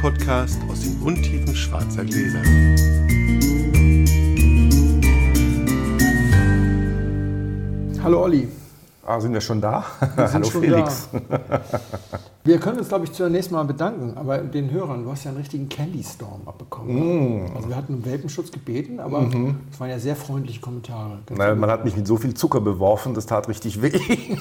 Podcast aus den Untiefen schwarzer Gläser. Hallo Olli. Ah, sind wir schon da? Wir sind Hallo schon Felix. Da. Wir können uns, glaube ich, zunächst mal bedanken, aber den Hörern, du hast ja einen richtigen Candy Storm abbekommen. Mm. Also wir hatten um Welpenschutz gebeten, aber es waren ja sehr freundliche Kommentare. Na, man hat mich mit so viel Zucker beworfen, das tat richtig weh.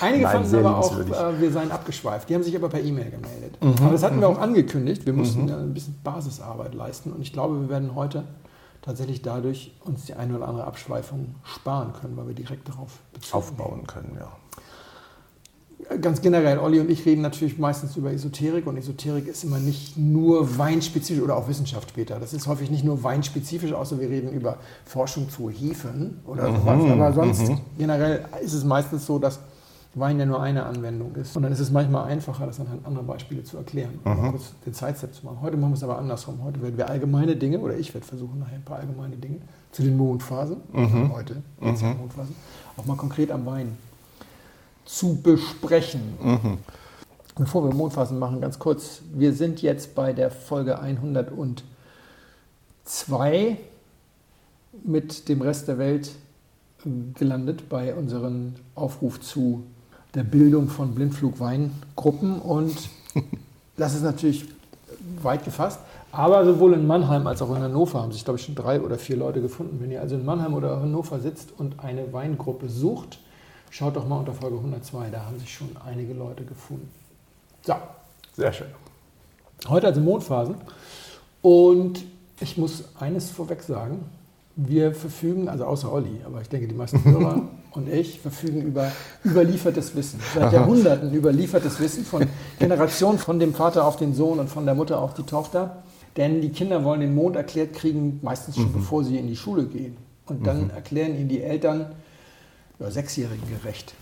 Einige Nein, fanden aber auch, äh, wir seien abgeschweift. Die haben sich aber per E-Mail gemeldet. Mhm. Aber das hatten wir auch angekündigt. Wir mussten ja ein bisschen Basisarbeit leisten und ich glaube, wir werden heute tatsächlich dadurch uns die eine oder andere Abschweifung sparen können, weil wir direkt darauf Aufbauen können, ja. Ganz generell, Olli und ich reden natürlich meistens über Esoterik und Esoterik ist immer nicht nur weinspezifisch oder auch Wissenschaft später. Das ist häufig nicht nur weinspezifisch, außer wir reden über Forschung zu Hefen oder sowas. Aber sonst generell ist es meistens so, dass Wein ja nur eine Anwendung ist. Und dann ist es manchmal einfacher, das anhand anderer Beispiele zu erklären. Mal kurz den Sidestep zu machen. Heute machen wir es aber andersrum. Heute werden wir allgemeine Dinge, oder ich werde versuchen, nachher ein paar allgemeine Dinge zu den Mondphasen, heute, geht's ja um Mondphasen, auch mal konkret am Wein zu besprechen. Bevor wir Mondphasen machen, ganz kurz. Wir sind jetzt bei der Folge 102 mit dem Rest der Welt gelandet bei unserem Aufruf zu der Bildung von Blindflugweingruppen. Und das ist natürlich weit gefasst. Aber sowohl in Mannheim als auch in Hannover haben sich, glaube ich, schon drei oder vier Leute gefunden. Wenn ihr also in Mannheim oder Hannover sitzt und eine Weingruppe sucht, schaut doch mal unter Folge 102. Da haben sich schon einige Leute gefunden. So, Sehr schön. Heute also Mondphasen. Und ich muss eines vorweg sagen. Wir verfügen, also außer Olli, aber ich denke, die meisten Hörer und ich verfügen über überliefertes Wissen. Seit Jahrhunderten überliefertes Wissen von Generationen, von dem Vater auf den Sohn und von der Mutter auf die Tochter. Denn die Kinder wollen den Mond erklärt kriegen, meistens schon bevor sie in die Schule gehen. Und dann erklären ihnen die Eltern, ja, Sechsjährigen gerecht.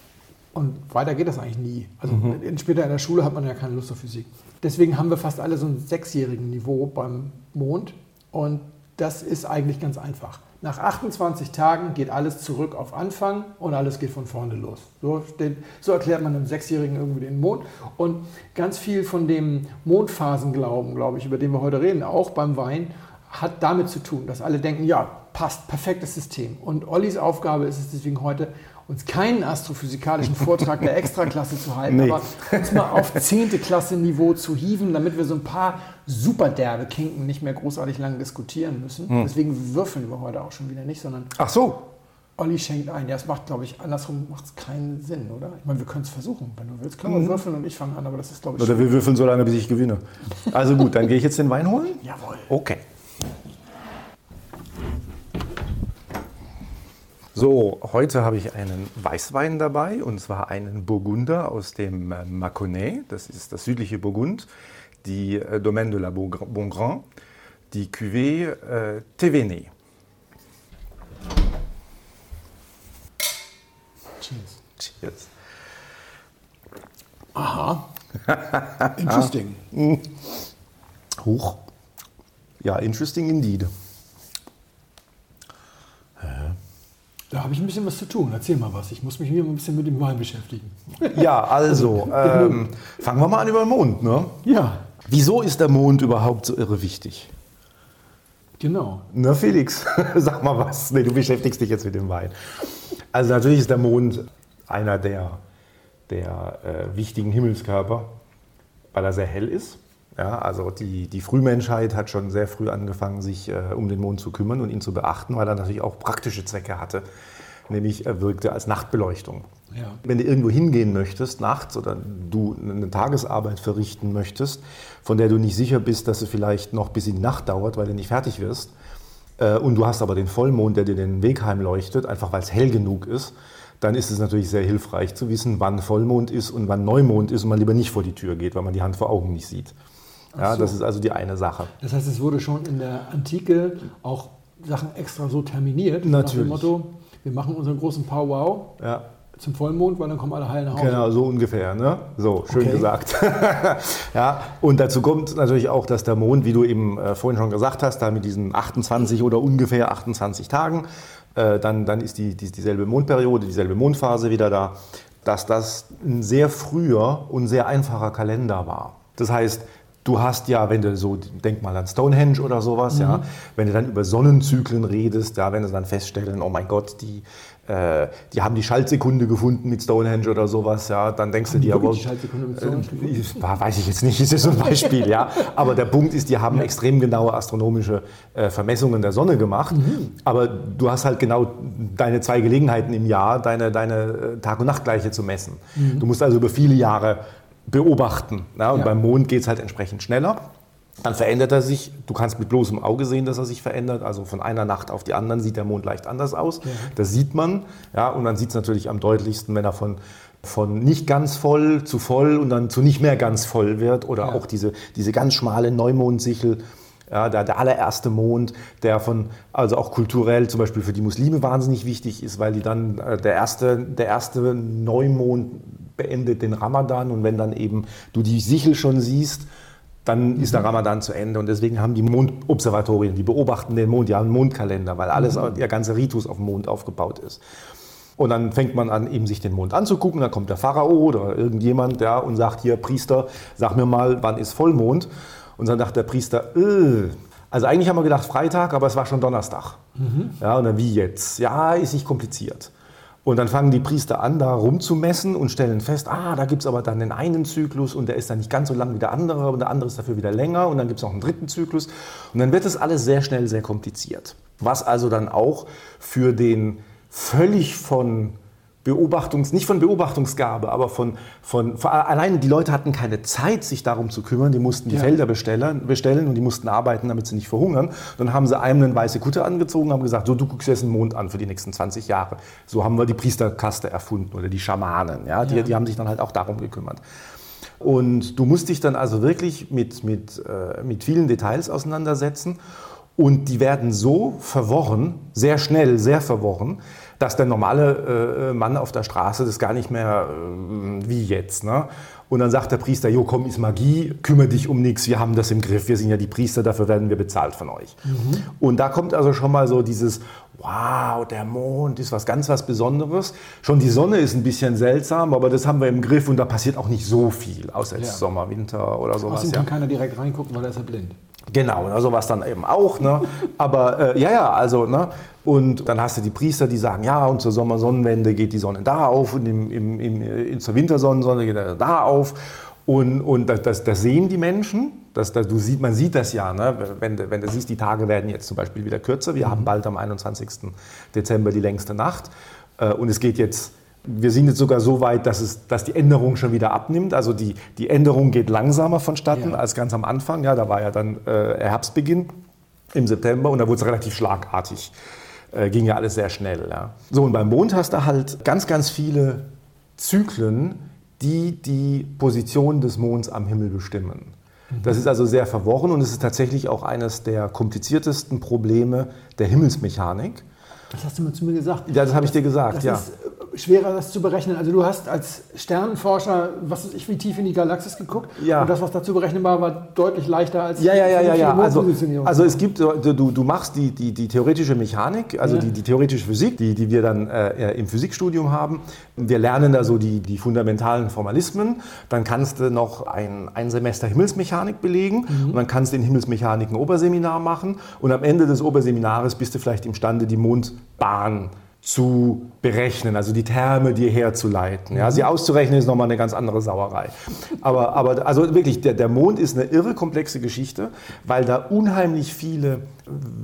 Und weiter geht das eigentlich nie. Also in, später in der Schule hat man ja keine Lust auf Physik. Deswegen haben wir fast alle so ein sechsjährigen Niveau beim Mond. Und das ist eigentlich ganz einfach. Nach 28 Tagen geht alles zurück auf Anfang und alles geht von vorne los. So, steht, so erklärt man einem Sechsjährigen irgendwie den Mond. Und ganz viel von dem Mondphasenglauben, glaube ich, über den wir heute reden, auch beim Wein, hat damit zu tun, dass alle denken, ja, passt, perfektes System. Und Ollis Aufgabe ist es deswegen heute, uns keinen astrophysikalischen Vortrag der Extraklasse zu halten, Nee. aber uns mal auf 10. Klasse Niveau zu hieven, damit wir so ein paar super derbe Kinken nicht mehr großartig lang diskutieren müssen. Deswegen würfeln wir heute auch schon wieder nicht, sondern Ach so. Olli schenkt ein. Ja, das macht, glaube ich, andersrum macht es keinen Sinn, oder? Ich meine, wir können es versuchen. Wenn du willst, können wir würfeln und ich fange an, aber das ist, glaube ich, Oder wir würfeln so lange, bis ich gewinne. Also gut, dann gehe ich jetzt den Wein holen. Jawohl. Okay. So, heute habe ich einen Weißwein dabei und zwar einen Burgunder aus dem äh, Mâconnais, das ist das südliche Burgund, die äh, Domaine de la Bongrand, die Cuvée äh, Thévenet. Cheers. Cheers. Aha. Interesting. Huch. Ja, interesting indeed. Da habe ich ein bisschen was zu tun. Erzähl mal was. Ich muss mich wieder ein bisschen mit dem Wein beschäftigen. Ja, also, ähm, fangen wir mal an über den Mond. Ne? Ja, Wieso ist der Mond überhaupt so irre wichtig? genau. Na, Felix, sag mal was. Nee, du beschäftigst dich jetzt mit dem Wein. Also, natürlich ist der Mond einer der, der äh, wichtigen Himmelskörper, weil er sehr hell ist. Ja, also die, die Frühmenschheit hat schon sehr früh angefangen, sich äh, um den Mond zu kümmern und ihn zu beachten, weil er natürlich auch praktische Zwecke hatte. Nämlich er wirkte als Nachtbeleuchtung. Ja. Wenn du irgendwo hingehen möchtest nachts oder du eine Tagesarbeit verrichten möchtest, von der du nicht sicher bist, dass sie vielleicht noch bis in die Nacht dauert, weil du nicht fertig wirst, äh, und du hast aber den Vollmond, der dir den Weg heimleuchtet, einfach weil es hell genug ist, dann ist es natürlich sehr hilfreich zu wissen, wann Vollmond ist und wann Neumond ist und man lieber nicht vor die Tür geht, weil man die Hand vor Augen nicht sieht. Ja, so. Das ist also die eine Sache. Das heißt, es wurde schon in der Antike auch Sachen extra so terminiert. Nach Natürlich. dem Motto, wir machen unseren großen Powwow Ja. zum Vollmond, weil dann kommen alle heil nach Hause. Genau, so ungefähr. Ne? So, schön Okay. gesagt. ja, und dazu kommt natürlich auch, dass der Mond, wie du eben äh, vorhin schon gesagt hast, da mit diesen 28 oder ungefähr 28 Tagen, äh, dann, dann ist die, die, dieselbe Mondperiode, dieselbe Mondphase wieder da. dass das ein sehr früher und sehr einfacher Kalender war. Das heißt, du hast ja, wenn du so, denk mal an Stonehenge oder sowas, mhm. ja, wenn du dann über Sonnenzyklen redest, ja, wenn du dann feststellen, oh mein Gott, die, äh, die haben die Schaltsekunde gefunden mit Stonehenge oder sowas, ja, dann denkst haben du dir, aber, die Schaltsekunde mit Stonehenge äh, weiß ich jetzt nicht, ist so ein Beispiel, ja, aber der Punkt ist, die haben ja. extrem genaue astronomische äh, Vermessungen der Sonne gemacht, mhm. aber du hast halt genau deine zwei Gelegenheiten im Jahr, deine, deine äh, Tag- und Nachtgleiche zu messen. Mhm. Du musst also über viele Jahre beobachten. Ja? Und ja. beim Mond geht es halt entsprechend schneller. Dann verändert er sich. Du kannst mit bloßem Auge sehen, dass er sich verändert. Also von einer Nacht auf die andere sieht der Mond leicht anders aus. Ja. Das sieht man. Ja, und man sieht es natürlich am deutlichsten, wenn er von, von nicht ganz voll zu voll und dann zu nicht mehr ganz voll wird. Oder ja. auch diese, diese ganz schmale Neumondsichel. Ja, der, der allererste Mond, der von, also auch kulturell zum Beispiel für die Muslime wahnsinnig wichtig ist, weil die dann, äh, der erste, der erste Neumond beendet den Ramadan und wenn dann eben du die Sichel schon siehst, dann ist der mhm. Ramadan zu Ende. Und deswegen haben die Mondobservatorien, die beobachten den Mond, die haben einen Mondkalender, weil alles, mhm. der ganze Ritus auf dem Mond aufgebaut ist. Und dann fängt man an, eben sich den Mond anzugucken. Dann kommt der Pharao oder irgendjemand ja, und sagt hier, Priester, sag mir mal, wann ist Vollmond? Und dann sagt der Priester, äh. also eigentlich haben wir gedacht Freitag, aber es war schon Donnerstag. Mhm. Ja, und dann wie jetzt? Ja, ist nicht kompliziert. Und dann fangen die Priester an, da rumzumessen und stellen fest, ah, da gibt es aber dann den einen Zyklus und der ist dann nicht ganz so lang wie der andere und der andere ist dafür wieder länger und dann gibt es noch einen dritten Zyklus. Und dann wird das alles sehr schnell sehr kompliziert. Was also dann auch für den völlig von Beobachtungs, nicht von Beobachtungsgabe, aber von, von, von, allein die Leute hatten keine Zeit, sich darum zu kümmern. Die mussten die ja. Felder bestellen, bestellen und die mussten arbeiten, damit sie nicht verhungern. Dann haben sie einem eine weiße Kutte angezogen, haben gesagt, so du guckst jetzt den Mond an für die nächsten 20 Jahre. So haben wir die Priesterkaste erfunden oder die Schamanen. Ja? Die, ja. die haben sich dann halt auch darum gekümmert. Und du musst dich dann also wirklich mit, mit, äh, mit vielen Details auseinandersetzen. Und die werden so verworren, sehr schnell, sehr verworren, dass der normale äh, Mann auf der Straße das gar nicht mehr äh, wie jetzt. Ne? Und dann sagt der Priester, jo komm, ist Magie, kümmere dich um nichts, wir haben das im Griff, wir sind ja die Priester, dafür werden wir bezahlt von euch. Mhm. Und da kommt also schon mal so dieses, wow, der Mond ist was ganz was Besonderes. Schon die Sonne ist ein bisschen seltsam, aber das haben wir im Griff und da passiert auch nicht so viel, außer jetzt ja. Sommer, Winter oder sowas. Außerdem kann ja. keiner direkt reingucken, weil er ist ja blind. Genau, also was dann eben auch. Ne? Aber äh, ja, ja, also, ne? Und dann hast du die Priester, die sagen, ja, und zur Sommersonnenwende geht die Sonne da auf und im, im, im, in, zur Wintersonnensonne geht er da auf. Und, und das, das, das sehen die Menschen. Das, das, du sieht, man sieht das ja, ne? wenn, wenn du siehst, die Tage werden jetzt zum Beispiel wieder kürzer. Wir mhm. haben bald am 21. Dezember die längste Nacht. Äh, und es geht jetzt wir sind jetzt sogar so weit, dass, es, dass die Änderung schon wieder abnimmt. Also die, die Änderung geht langsamer vonstatten ja. als ganz am Anfang. Ja, da war ja dann äh, Herbstbeginn im September und da wurde es relativ schlagartig. Äh, ging ja alles sehr schnell. Ja. So, und beim Mond hast du halt ganz, ganz viele Zyklen, die die Position des Monds am Himmel bestimmen. Mhm. Das ist also sehr verworren und es ist tatsächlich auch eines der kompliziertesten Probleme der Himmelsmechanik. Das hast du mir zu mir gesagt. Ja, das habe ich dir gesagt, das ja. Ist schwerer, das zu berechnen. Also du hast als Sternenforscher, was weiß ich, wie tief in die Galaxis geguckt. Ja. Und das, was dazu berechnen war, war deutlich leichter als ja, ja, ja, ja, ja. Also, also es gibt, du, du machst die, die, die theoretische Mechanik, also ja. die, die theoretische Physik, die, die wir dann äh, im Physikstudium haben. Wir lernen da so die, die fundamentalen Formalismen. Dann kannst du noch ein, ein Semester Himmelsmechanik belegen mhm. und dann kannst du in Himmelsmechanik ein Oberseminar machen. Und am Ende des Oberseminares bist du vielleicht imstande, die Mondbahn zu berechnen, also die Therme dir herzuleiten. Ja, sie mhm. auszurechnen ist nochmal eine ganz andere Sauerei. Aber, aber also wirklich, der, der Mond ist eine irre komplexe Geschichte, weil da unheimlich viele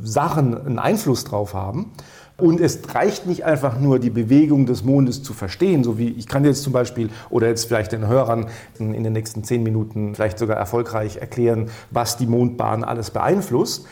Sachen einen Einfluss drauf haben. Und es reicht nicht einfach nur, die Bewegung des Mondes zu verstehen, so wie ich kann jetzt zum Beispiel oder jetzt vielleicht den Hörern in den nächsten zehn Minuten vielleicht sogar erfolgreich erklären, was die Mondbahn alles beeinflusst.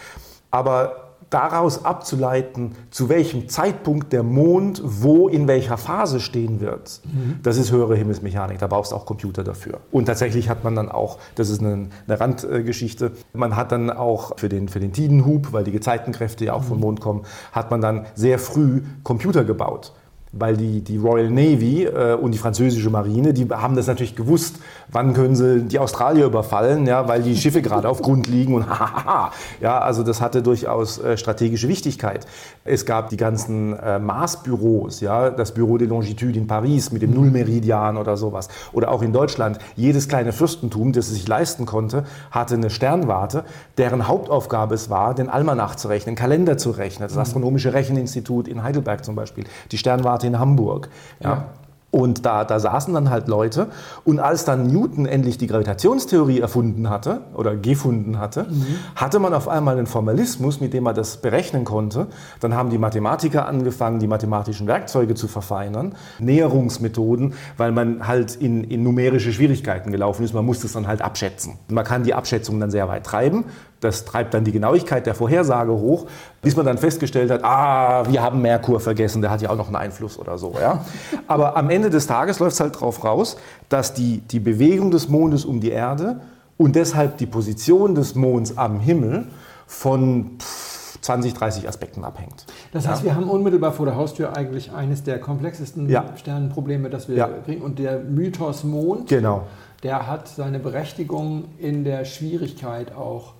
Aber daraus abzuleiten, zu welchem Zeitpunkt der Mond wo in welcher Phase stehen wird, mhm. das ist höhere Himmelsmechanik. Da brauchst du auch Computer dafür. Und tatsächlich hat man dann auch, das ist eine, eine Randgeschichte, man hat dann auch für den, für den Tidenhub, weil die Gezeitenkräfte ja auch mhm. vom Mond kommen, hat man dann sehr früh Computer gebaut. Weil die, die Royal Navy äh, und die französische Marine, die haben das natürlich gewusst, wann können sie die Australier überfallen, ja, weil die Schiffe gerade auf Grund liegen und hahaha. ja, also das hatte durchaus äh, strategische Wichtigkeit. Es gab die ganzen äh, Maßbüros, ja, das Bureau de Longitude in Paris mit dem Nullmeridian oder sowas. Oder auch in Deutschland, jedes kleine Fürstentum, das es sich leisten konnte, hatte eine Sternwarte, deren Hauptaufgabe es war, den Almanach zu rechnen, Kalender zu rechnen, das Astronomische Recheninstitut in Heidelberg zum Beispiel, die Sternwarte in Hamburg. Ja. Ja. Und da, da saßen dann halt Leute. Und als dann Newton endlich die Gravitationstheorie erfunden hatte oder gefunden hatte, hatte man auf einmal einen Formalismus, mit dem man das berechnen konnte. Dann haben die Mathematiker angefangen, die mathematischen Werkzeuge zu verfeinern, Näherungsmethoden, weil man halt in, in numerische Schwierigkeiten gelaufen ist. Man musste es dann halt abschätzen. Man kann die Abschätzung dann sehr weit treiben. Das treibt dann die Genauigkeit der Vorhersage hoch, bis man dann festgestellt hat, ah, wir haben Merkur vergessen, der hat ja auch noch einen Einfluss oder so. Ja? Aber am Ende des Tages läuft es halt darauf raus, dass die, die Bewegung des Mondes um die Erde und deshalb die Position des Monds am Himmel von pff, 20, 30 Aspekten abhängt. Das heißt, wir haben unmittelbar vor der Haustür eigentlich eines der komplexesten Ja. Sternenprobleme, das wir Ja. kriegen. Und der Mythos Mond, Genau. der hat seine Berechtigung in der Schwierigkeit auch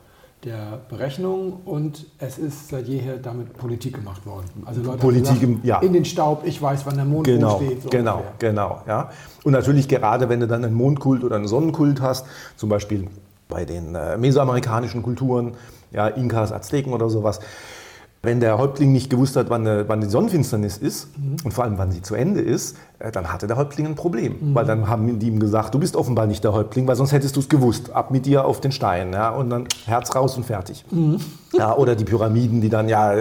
der Berechnung und es ist seit jeher damit Politik gemacht worden. Also Leute Politik im- ja. in den Staub, ich weiß, wann der Mond Genau, steht. so genau, ungefähr. genau. Ja. Und natürlich gerade, wenn du dann einen Mondkult oder einen Sonnenkult hast, zum Beispiel bei den äh, mesoamerikanischen Kulturen, ja, Inkas, Azteken oder sowas, wenn der Häuptling nicht gewusst hat, wann, eine, wann die Sonnenfinsternis ist und vor allem wann sie zu Ende ist, äh, dann hatte der Häuptling ein Problem. Weil dann haben die ihm gesagt, du bist offenbar nicht der Häuptling, weil sonst hättest du es gewusst. Ab mit dir auf den Stein. Ja, und dann Herz raus und fertig. Ja, oder die Pyramiden, die dann, ja,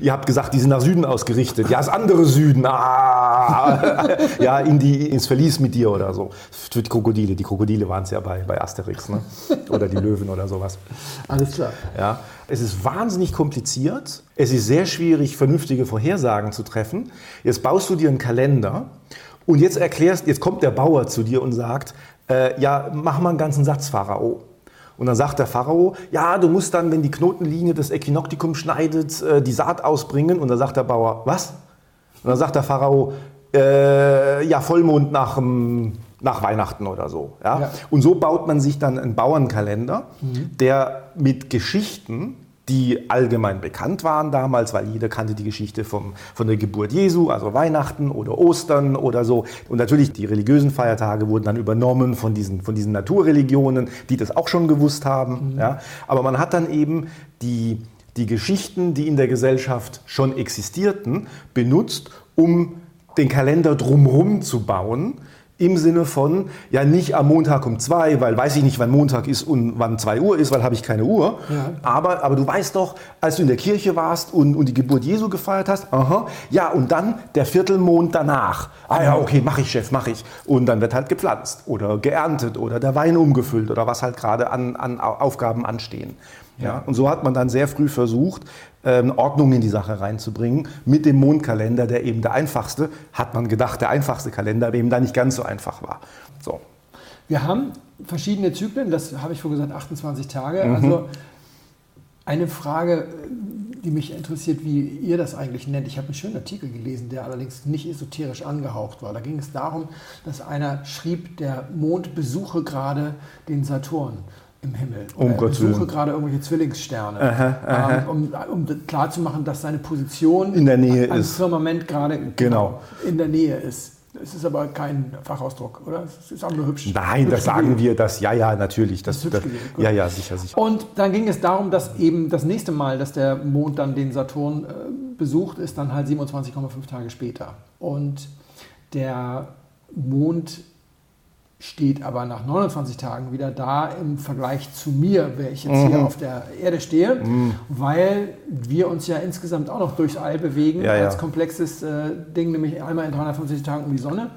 ihr habt gesagt, die sind nach Süden ausgerichtet. Ja, das andere Süden. Ah, ja, in die, ins Verlies mit dir oder so. Für die Krokodile. Die Krokodile waren es ja bei, bei Asterix. Ne? Oder die Löwen oder sowas. Alles klar. Ja, es ist wahnsinnig kompliziert. Es ist sehr schwierig, vernünftige Vorhersagen zu treffen. Jetzt baust du dir einen Kalender und jetzt erklärst, jetzt kommt der Bauer zu dir und sagt, äh, ja, mach mal einen ganzen Satz Pharao. Und dann sagt der Pharao, ja, du musst dann, wenn die Knotenlinie das Äquinoktikum schneidet, äh, die Saat ausbringen. Und dann sagt der Bauer, was? Und dann sagt der Pharao, äh, ja, Vollmond nach, ähm, nach Weihnachten oder so. Ja? Ja. Und so baut man sich dann einen Bauernkalender, der mit Geschichten, die allgemein bekannt waren damals, weil jeder kannte die Geschichte vom, von der Geburt Jesu, also Weihnachten oder Ostern oder so. Und natürlich die religiösen Feiertage wurden dann übernommen von diesen, von diesen Naturreligionen, die das auch schon gewusst haben. Ja? Aber man hat dann eben die, die Geschichten, die in der Gesellschaft schon existierten, benutzt, um den Kalender drumherum zu bauen. Im Sinne von, ja nicht am Montag um zwei, weil weiß ich nicht, wann Montag ist und wann zwei Uhr ist, weil habe ich keine Uhr. Ja. Aber, aber du weißt doch, als du in der Kirche warst und, und die Geburt Jesu gefeiert hast, aha, ja und dann der Viertelmond danach. Ah ja, okay, mache ich, Chef, mache ich. Und dann wird halt gepflanzt oder geerntet oder der Wein umgefüllt oder was halt gerade an, an Au- Aufgaben anstehen. Ja. Und so hat man dann sehr früh versucht, ähm, Ordnung in die Sache reinzubringen. Mit dem Mondkalender, der eben der einfachste, hat man gedacht, der einfachste Kalender, aber eben da nicht ganz so einfach war. So. Wir haben verschiedene Zyklen, das habe ich vorhin gesagt, 28 Tage. Mhm. Also eine Frage, die mich interessiert, wie ihr das eigentlich nennt. Ich habe einen schönen Artikel gelesen, der allerdings nicht esoterisch angehaucht war. Da ging es darum, dass einer schrieb, der Mond besuche gerade den Saturn im Himmel. Um er Gottes Willen. gerade irgendwelche Zwillingssterne, Ähm, um, um klarzumachen, dass seine Position In der Nähe am ist. Firmament gerade Genau. in der Nähe ist. Es ist aber kein Fachausdruck, oder? Es ist auch nur hübsch. Nein, hübsch das sagen gewählt. wir, das, ja, ja, natürlich. Das, Das das, ja, ja, sicher, sicher. Und dann ging es darum, dass eben das nächste Mal, dass der Mond dann den Saturn äh, besucht, ist dann halt 27,5 Tage später. Und der Mond steht aber nach 29 Tagen wieder da im Vergleich zu mir, wer ich jetzt hier auf der Erde stehe, weil wir uns ja insgesamt auch noch durchs All bewegen Ja, ja. als komplexes äh, Ding, nämlich einmal in 350 Tagen um die Sonne.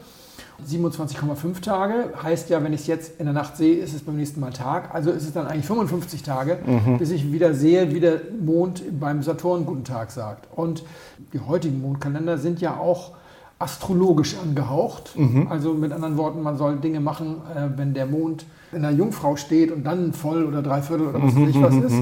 27,5 Tage heißt ja, wenn ich es jetzt in der Nacht sehe, ist es beim nächsten Mal Tag. Also ist es dann eigentlich 55 Tage, bis ich wieder sehe, wie der Mond beim Saturn Guten Tag sagt. Und die heutigen Mondkalender sind ja auch astrologisch angehaucht. Also mit anderen Worten, man soll Dinge machen, äh, wenn der Mond in der Jungfrau steht und dann voll oder dreiviertel oder was weiß ich was ist.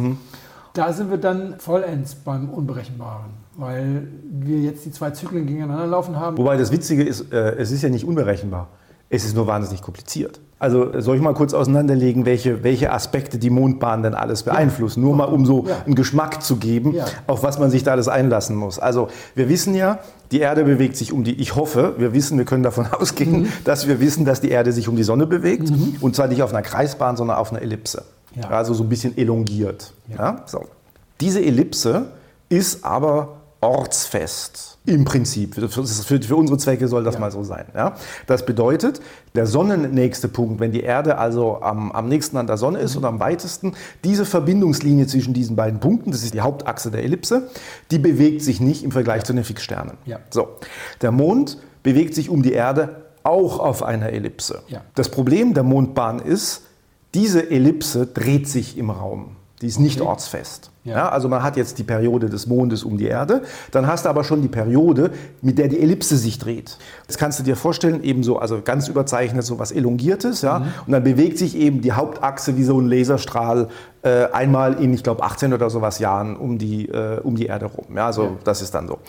Da sind wir dann vollends beim Unberechenbaren. weil wir jetzt die zwei Zyklen gegeneinander laufen haben. Wobei das Witzige ist, äh, es ist ja nicht unberechenbar. Es ist nur wahnsinnig kompliziert. Also soll ich mal kurz auseinanderlegen, welche, welche Aspekte die Mondbahn denn alles beeinflussen? Nur mal, um so Ja. einen Geschmack zu geben, Ja. auf was man sich da alles einlassen muss. Also wir wissen ja, die Erde bewegt sich um die, ich hoffe, wir wissen, wir können davon ausgehen, dass wir wissen, dass die Erde sich um die Sonne bewegt. Und zwar nicht auf einer Kreisbahn, sondern auf einer Ellipse. Ja. Also so ein bisschen elongiert. Ja. so. Diese Ellipse ist aber ortsfest. Im Prinzip. Für, für, unsere Zwecke soll das Ja. mal so sein. Ja? Das bedeutet, der sonnennächste Punkt, wenn die Erde also am, am nächsten an der Sonne ist oder am weitesten, diese Verbindungslinie zwischen diesen beiden Punkten, das ist die Hauptachse der Ellipse, die bewegt sich nicht im Vergleich zu den Fixsternen. Ja. So. Der Mond bewegt sich um die Erde auch auf einer Ellipse. Ja. Das Problem der Mondbahn ist, diese Ellipse dreht sich im Raum. Die ist nicht Okay. ortsfest. Ja. Ja, also man hat jetzt die Periode des Mondes um die Erde, dann hast du aber schon die Periode, mit der die Ellipse sich dreht. Das kannst du dir vorstellen, ebenso, also ganz überzeichnet, so was Elongiertes, ja. Mhm. Und dann bewegt sich eben die Hauptachse wie so ein Laserstrahl äh, einmal in, ich glaube, 18 oder sowas Jahren um die, äh, um die Erde rum. Ja, also Ja. das ist dann so.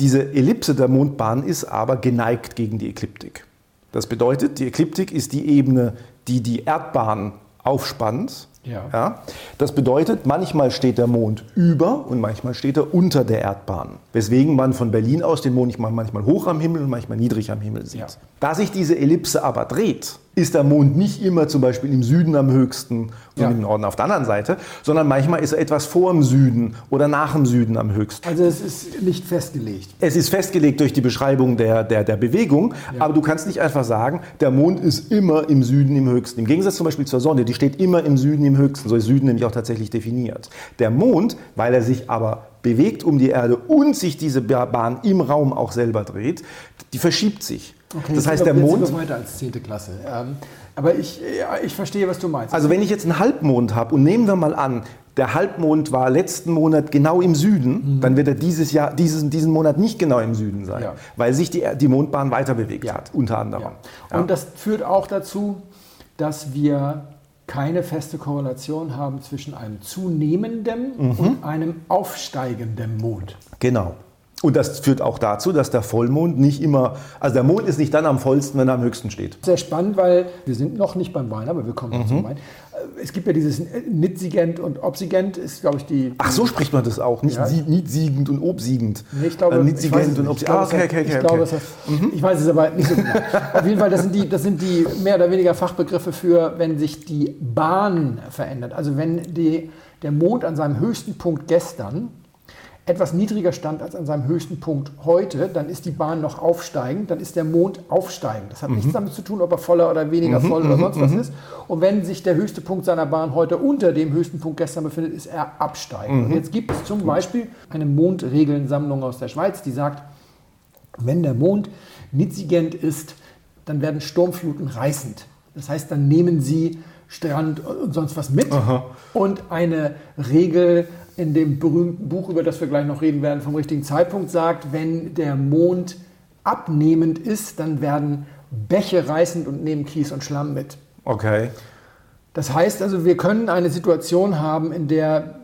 Diese Ellipse der Mondbahn ist aber geneigt gegen die Ekliptik. Das bedeutet, die Ekliptik ist die Ebene, die die Erdbahn aufspannt. Ja. Das bedeutet, manchmal steht der Mond über und manchmal steht er unter der Erdbahn. Weswegen man von Berlin aus den Mond manchmal hoch am Himmel und manchmal niedrig am Himmel sieht. Ja. Da sich diese Ellipse aber dreht, ist der Mond nicht immer zum Beispiel im Süden am höchsten und Ja. im Norden auf der anderen Seite, sondern manchmal ist er etwas vor dem Süden oder nach dem Süden am höchsten. Also es ist nicht festgelegt. Es ist festgelegt durch die Beschreibung der, der, der Bewegung, aber du kannst nicht einfach sagen, der Mond ist immer im Süden im höchsten. Im Gegensatz zum Beispiel zur Sonne, die steht immer im Süden im höchsten. So ist Süden nämlich auch tatsächlich definiert. Der Mond, weil er sich aber bewegt um die Erde und sich diese Bahn im Raum auch selber dreht, die verschiebt sich. Okay, das heißt, sind der sind Mond, wir weiter als 10. Klasse. Ähm, aber ich, ja, ich verstehe, was du meinst. also wenn ich jetzt einen Halbmond habe und nehmen wir mal an, der Halbmond war letzten Monat genau im Süden, dann wird er dieses Jahr, diesen, diesen Monat nicht genau im Süden sein, Mhm. Ja. weil sich die, die Mondbahn weiter bewegt hat, unter anderem. Ja. Ja. Und das führt auch dazu, dass wir keine feste Korrelation haben zwischen einem zunehmenden Mhm. und einem aufsteigenden Mond. Genau. Und das führt auch dazu, dass der Vollmond nicht immer, also der Mond ist nicht dann am vollsten, wenn er am höchsten steht. Sehr spannend, weil wir sind noch nicht beim Wein, aber wir kommen Mhm. zum Wein. Äh, Es gibt ja dieses Nitzigent und Obsigent, ist glaube ich die. Ach, so spricht man das auch, nicht Ja. sie- niedsiegend und obsiegend. Nee, ich glaube, Äh, es und obsiegend. Ah, okay, okay, okay. Ich, glaube, okay. es hat, ich weiß es aber nicht so genau. Auf jeden Fall, das sind, die, das sind die mehr oder weniger Fachbegriffe für, wenn sich die Bahn verändert. Also wenn die, der Mond an seinem höchsten Punkt gestern etwas niedriger stand als an seinem höchsten Punkt heute, dann ist die Bahn noch aufsteigend, dann ist der Mond aufsteigend. Das hat Mhm. nichts damit zu tun, ob er voller oder weniger voll oder sonst was ist. Und wenn sich der höchste Punkt seiner Bahn heute unter dem höchsten Punkt gestern befindet, ist er absteigend. Und jetzt gibt es zum Beispiel eine Mondregelnsammlung aus der Schweiz, die sagt, wenn der Mond nitzigent ist, dann werden Sturmfluten reißend. Das heißt, dann nehmen sie Strand und sonst was mit. Und eine Regel in dem berühmten Buch, über das wir gleich noch reden werden, vom richtigen Zeitpunkt sagt, wenn der Mond abnehmend ist, dann werden Bäche reißend und nehmen Kies und Schlamm mit. Okay. Das heißt also, wir können eine Situation haben, in der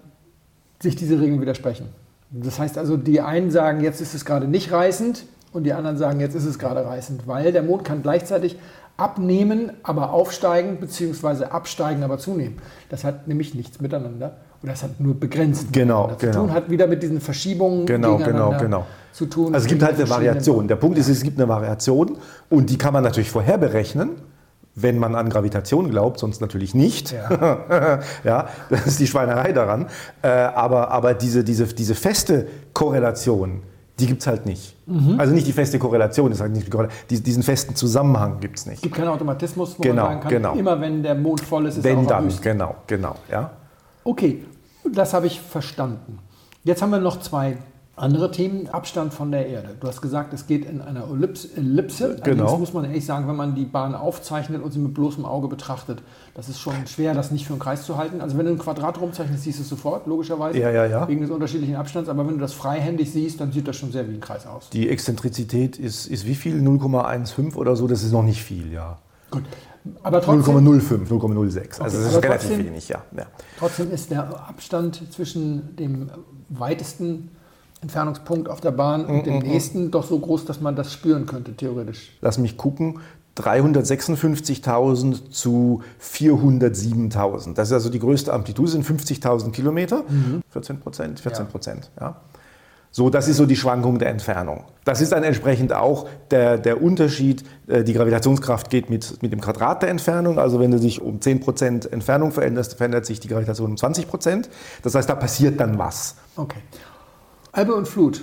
sich diese Regeln widersprechen. Das heißt also, die einen sagen, jetzt ist es gerade nicht reißend und die anderen sagen, jetzt ist es gerade reißend, weil der Mond kann gleichzeitig abnehmen, aber aufsteigen, beziehungsweise absteigen, aber zunehmen. Das hat nämlich nichts miteinander oder das hat nur begrenzt Genau, miteinander zu genau. tun, hat wieder mit diesen Verschiebungen Genau, genau, genau. zu tun. Also es gibt halt eine Variation. Der Punkt ist, es gibt eine Variation und die kann man natürlich vorher berechnen, wenn man an Gravitation glaubt, sonst natürlich nicht. Ja. Ja, das ist die Schweinerei daran. Äh, aber aber diese, diese, diese feste Korrelation, die gibt es halt nicht. Mhm. Also nicht die feste Korrelation, ist halt nicht die diesen festen Zusammenhang gibt es Es nicht. gibt keinen Automatismus, wo Genau, man sagen kann, genau. immer wenn der Mond voll ist, ist er Wenn auch am dann, genau, genau. Ja. Okay, das habe ich verstanden. Jetzt haben wir noch zwei andere Themen. Abstand von der Erde. Du hast gesagt, es geht in einer Ellipse. Ellipse. Allerdings Genau. muss man ehrlich sagen, wenn man die Bahn aufzeichnet und sie mit bloßem Auge betrachtet, das ist schon schwer, das nicht für einen Kreis zu halten. Also wenn du ein Quadrat rumzeichnest, siehst du es sofort, logischerweise. Ja, ja, ja. Wegen des unterschiedlichen Abstands. Aber wenn du das freihändig siehst, dann sieht das schon sehr wie ein Kreis aus. Die Exzentrizität ist, ist wie viel? 0,15 oder so? Das ist noch nicht viel, ja. Gut. Aber trotzdem, 0,05, 0,06. Also das ist relativ trotzdem- wenig, ja. ja. trotzdem ist der Abstand zwischen dem weitesten Entfernungspunkt auf der Bahn und dem nächsten doch so groß, dass man das spüren könnte, theoretisch. Lass mich gucken. 356.000 zu 407.000. Das ist also die größte Amplitude, sind 50.000 Kilometer. 14 Prozent, 14 Prozent. Ja. So, das ist so die Schwankung der Entfernung. Das ist dann entsprechend auch der, der Unterschied. äh, Die Gravitationskraft geht mit, mit dem Quadrat der Entfernung. Also wenn du dich um 10 Prozent Entfernung veränderst, verändert sich die Gravitation um 20 Prozent. Das heißt, da passiert dann was. Okay. Ebbe und Flut.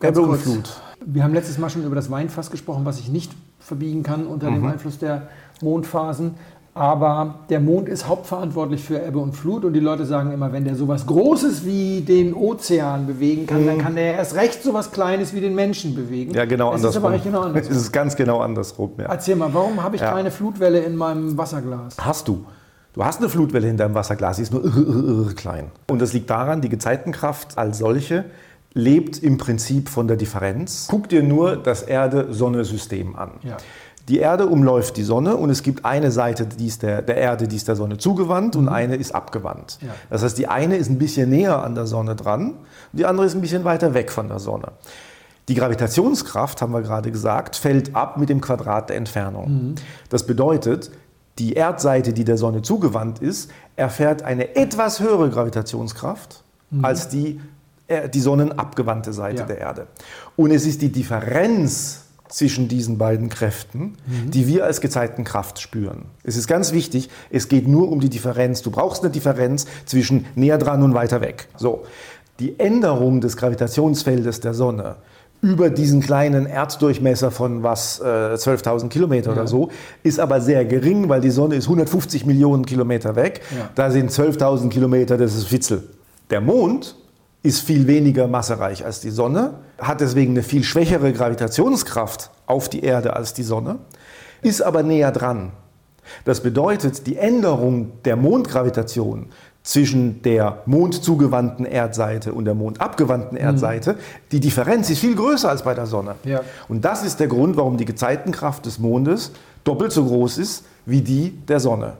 Ebbe und Flut. Wir haben letztes Mal schon über das Weinfass gesprochen, was sich nicht verbiegen kann unter Mhm. dem Einfluss der Mondphasen. Aber der Mond ist hauptverantwortlich für Ebbe und Flut und die Leute sagen immer, wenn der sowas Großes wie den Ozean bewegen kann, dann kann der erst recht sowas Kleines wie den Menschen bewegen. Mhm. Ja, genau es ist andersrum. aber eigentlich genau Es andersrum. ist ganz genau andersrum. Ja. Erzähl mal, warum habe ich Ja. keine Flutwelle in meinem Wasserglas? Hast du. Du hast eine Flutwelle in deinem Wasserglas, die ist nur irre, irre, irre klein. Und das liegt daran, die Gezeitenkraft als solche lebt im Prinzip von der Differenz. Guck dir nur das Erde-Sonne-System an. Ja. Die Erde umläuft die Sonne und es gibt eine Seite die ist der, der Erde, die ist der Sonne zugewandt und eine ist abgewandt. Ja. Das heißt, die eine ist ein bisschen näher an der Sonne dran und die andere ist ein bisschen weiter weg von der Sonne. Die Gravitationskraft, haben wir gerade gesagt, fällt ab mit dem Quadrat der Entfernung. Das bedeutet, die Erdseite, die der Sonne zugewandt ist, erfährt eine etwas höhere Gravitationskraft als die, äh, die sonnenabgewandte Seite Ja. der Erde. Und es ist die Differenz zwischen diesen beiden Kräften, die wir als Gezeitenkraft spüren. Es ist ganz wichtig, es geht nur um die Differenz. Du brauchst eine Differenz zwischen näher dran und weiter weg. So, die Änderung des Gravitationsfeldes der Sonne über diesen kleinen Erddurchmesser von was, äh, 12.000 Kilometer oder so, ist aber sehr gering, weil die Sonne ist 150 Millionen Kilometer weg. Ja. Da sind 12.000 Kilometer, das ist Witzel. Der Mond ist viel weniger massereich als die Sonne, hat deswegen eine viel schwächere Gravitationskraft auf die Erde als die Sonne, ist aber näher dran. Das bedeutet, die Änderung der Mondgravitation zwischen der mondzugewandten Erdseite und der mondabgewandten Erdseite, die Differenz ist viel größer als bei der Sonne. Ja. Und das ist der Grund, warum die Gezeitenkraft des Mondes doppelt so groß ist wie die der Sonne.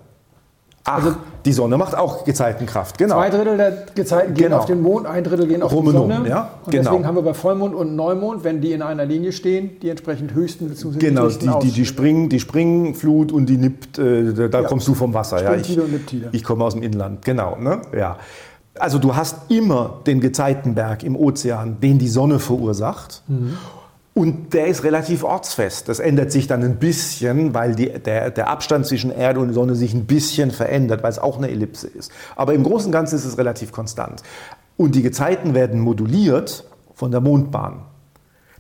Ach, Also- die Sonne macht auch Gezeitenkraft, genau. Zwei Drittel der Gezeiten gehen Genau. auf den Mond, ein Drittel gehen auf Rum die Sonne. ja, und genau. deswegen haben wir bei Vollmond und Neumond, wenn die in einer Linie stehen, die entsprechend höchsten bzw. Genau, die, die, die springen, die springen, Flut und die nippt, äh, da Ja. kommst du vom Wasser. Ja, ich, und Nipptide. ich komme aus dem Inland, genau. Ne? Ja. Also du hast immer den Gezeitenberg im Ozean, den die Sonne verursacht. Mhm. Und der ist relativ ortsfest. Das ändert sich dann ein bisschen, weil die, der, der Abstand zwischen Erde und Sonne sich ein bisschen verändert, weil es auch eine Ellipse ist. Aber im Großen und Ganzen ist es relativ konstant. Und die Gezeiten werden moduliert von der Mondbahn.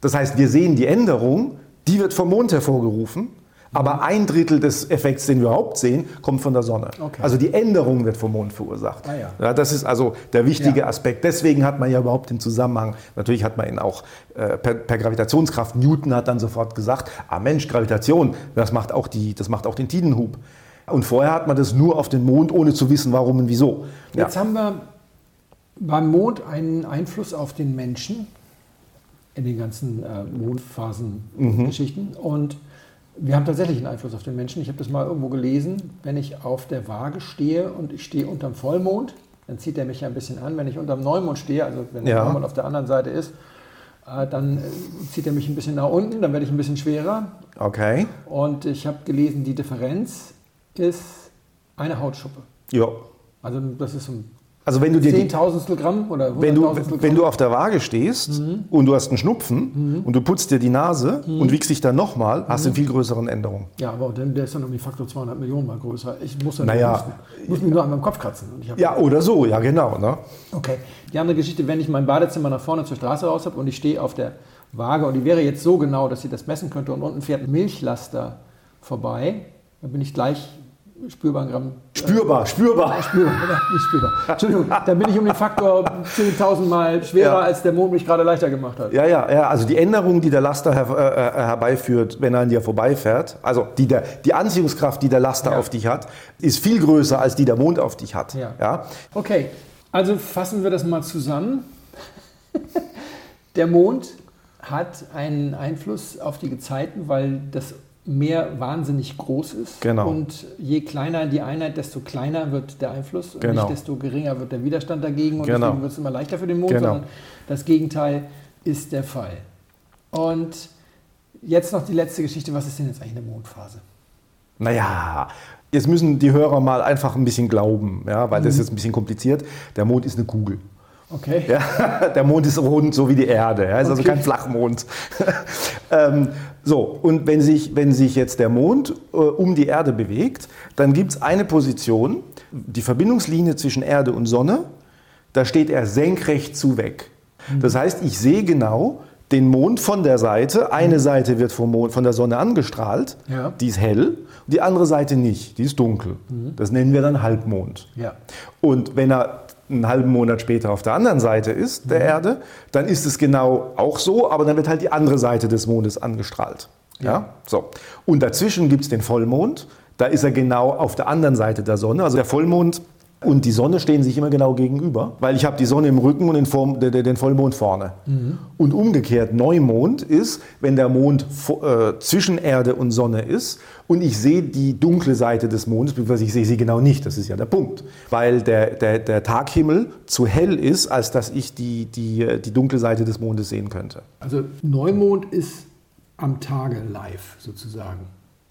Das heißt, wir sehen die Änderung, die wird vom Mond hervorgerufen, aber ein Drittel des Effekts, den wir überhaupt sehen, kommt von der Sonne. Okay. Also die Änderung wird vom Mond verursacht. Ah ja. das ist also der wichtige Ja. Aspekt. Deswegen hat man ja überhaupt den Zusammenhang, natürlich hat man ihn auch äh, per, per Gravitationskraft, Newton hat dann sofort gesagt, ah Mensch, Gravitation, das macht auch, die, das macht auch den Tidenhub. Und vorher hat man das nur auf den Mond, ohne zu wissen, warum und wieso. Ja. Jetzt haben wir beim Mond einen Einfluss auf den Menschen in den ganzen äh, Mondphasen-Geschichten. Und wir haben tatsächlich einen Einfluss auf den Menschen. Ich habe das mal irgendwo gelesen. Wenn ich auf der Waage stehe und ich stehe unterm Vollmond, dann zieht er mich ja ein bisschen an. Wenn ich unterm Neumond stehe, also wenn der Ja. Neumond auf der anderen Seite ist, äh, dann äh, zieht er mich ein bisschen nach unten, dann werde ich ein bisschen schwerer. Okay. Und ich habe gelesen, die Differenz ist eine Hautschuppe. Ja. Also das ist ein Also wenn du dir Zehntausendstel Gramm oder wenn du, Hunderttausendstel wenn Gramm. du auf der Waage stehst und du hast einen Schnupfen und du putzt dir die Nase und wiegst dich dann nochmal, hast du eine viel größeren Änderung. ja, aber dann, der ist dann um die Faktor 200 Millionen mal größer. Ich muss, ja Naja. ich muss mich nur an meinem Kopf kratzen. Ja, oder so, ja genau. Ne? Okay. Die andere Geschichte, wenn ich mein Badezimmer nach vorne zur Straße raus habe und ich stehe auf der Waage und die wäre jetzt so genau, dass sie das messen könnte und unten fährt ein Milchlaster vorbei, dann bin ich gleich spürbar ein Gramm. Spürbar, spürbar. Spürbar, nicht spürbar. Entschuldigung, dann bin ich um den Faktor 10.000 Mal schwerer, Ja. als der Mond mich gerade leichter gemacht hat. Ja, ja, ja, also die Änderung, die der Laster her, äh, äh, herbeiführt, wenn er an dir vorbeifährt, also die, der, die Anziehungskraft, die der Laster Ja. auf dich hat, ist viel größer, als die der Mond auf dich hat. Ja. Ja? Okay, also fassen wir das mal zusammen. Der Mond hat einen Einfluss auf die Gezeiten, weil das Meer wahnsinnig groß ist. Genau. Und je kleiner die Einheit, desto kleiner wird der Einfluss und Genau. nicht desto geringer wird der Widerstand dagegen. Und Genau. deswegen wird es immer leichter für den Mond, Genau. sondern das Gegenteil ist der Fall. Und jetzt noch die letzte Geschichte. Was ist denn jetzt eigentlich eine Mondphase? Naja, jetzt müssen die Hörer mal einfach ein bisschen glauben, ja, weil das ist jetzt ein bisschen kompliziert. Der Mond ist eine Kugel. Okay. Ja, der Mond ist rund, so wie die Erde. Ja, ist also Okay. kein Flachmond. ähm, so, und wenn sich, wenn sich jetzt der Mond äh, um die Erde bewegt, dann gibt es eine Position, die Verbindungslinie zwischen Erde und Sonne, da steht er senkrecht zu weg. Das heißt, ich sehe genau den Mond von der Seite. Eine Seite wird vom Mond, von der Sonne angestrahlt, Ja. die ist hell, die andere Seite nicht, die ist dunkel. Das nennen wir dann Halbmond. Ja. Und wenn er einen halben Monat später auf der anderen Seite ist, der Erde, dann ist es genau auch so, aber dann wird halt die andere Seite des Mondes angestrahlt. Ja? So. Und dazwischen gibt es den Vollmond, da ist er genau auf der anderen Seite der Sonne. Also der Vollmond und die Sonne stehen sich immer genau gegenüber, weil ich habe die Sonne im Rücken und den, Form, den, den Vollmond vorne. Und umgekehrt, Neumond ist, wenn der Mond äh, zwischen Erde und Sonne ist und ich sehe die dunkle Seite des Mondes, beziehungsweise ich sehe sie genau nicht, das ist ja der Punkt, weil der, der, der Taghimmel zu hell ist, als dass ich die, die, äh, die dunkle Seite des Mondes sehen könnte. Also Neumond ist am Tage live sozusagen.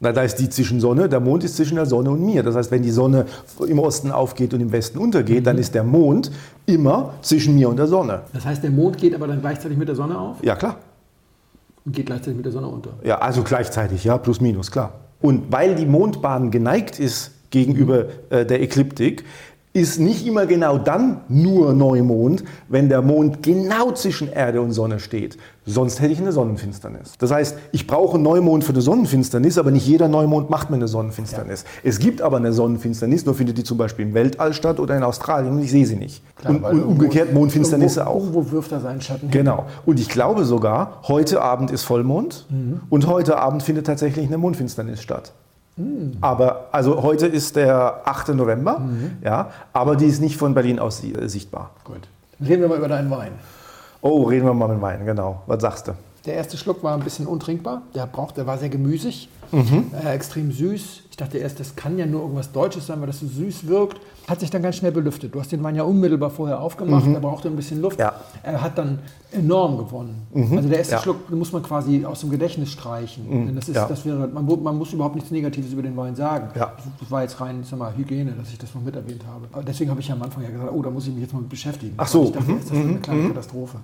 Na, da ist die zwischen Sonne, der Mond ist zwischen der Sonne und mir. Das heißt, wenn die Sonne im Osten aufgeht und im Westen untergeht, dann ist der Mond immer zwischen mir und der Sonne. Das heißt, der Mond geht aber dann gleichzeitig mit der Sonne auf Ja, klar. und geht gleichzeitig mit der Sonne unter. Ja, also gleichzeitig, ja, plus minus, klar. Und weil die Mondbahn geneigt ist gegenüber äh, der Ekliptik, ist nicht immer genau dann nur Neumond, wenn der Mond genau zwischen Erde und Sonne steht. Sonst hätte ich eine Sonnenfinsternis. Das heißt, ich brauche Neumond für eine Sonnenfinsternis, aber nicht jeder Neumond macht mir eine Sonnenfinsternis. Es gibt aber eine Sonnenfinsternis, nur findet die zum Beispiel im Weltall statt oder in Australien und ich sehe sie nicht. Klar, und, und umgekehrt Mondfinsternisse irgendwo, auch. Irgendwo wirft er seinen Schatten hin. Genau. Und ich glaube sogar, heute Abend ist Vollmond und heute Abend findet tatsächlich eine Mondfinsternis statt. Aber, also heute ist der 8. November, ja, aber die ist nicht von Berlin aus äh, sichtbar. Gut. Dann reden wir mal über deinen Wein. Oh, reden wir mal mit Wein, genau. Was sagst du? Der erste Schluck war ein bisschen untrinkbar. Der, braucht, der war sehr gemüsig, äh, extrem süß. Ich dachte erst, das kann ja nur irgendwas Deutsches sein, weil das so süß wirkt. Hat sich dann ganz schnell belüftet. Du hast den Wein ja unmittelbar vorher aufgemacht. Er brauchte ein bisschen Luft. Ja. Er hat dann enorm gewonnen. Also der erste Ja. Schluck muss man quasi aus dem Gedächtnis streichen. Denn das ist, Ja. das wäre, man, man muss überhaupt nichts Negatives über den Wein sagen. Ja. Das war jetzt rein sag mal, Hygiene, dass ich das noch mit erwähnt habe. Aber deswegen habe ich ja am Anfang ja gesagt, oh, da muss ich mich jetzt mal mit beschäftigen. Ach so. Ich dachte, erst, das ist eine kleine Katastrophe.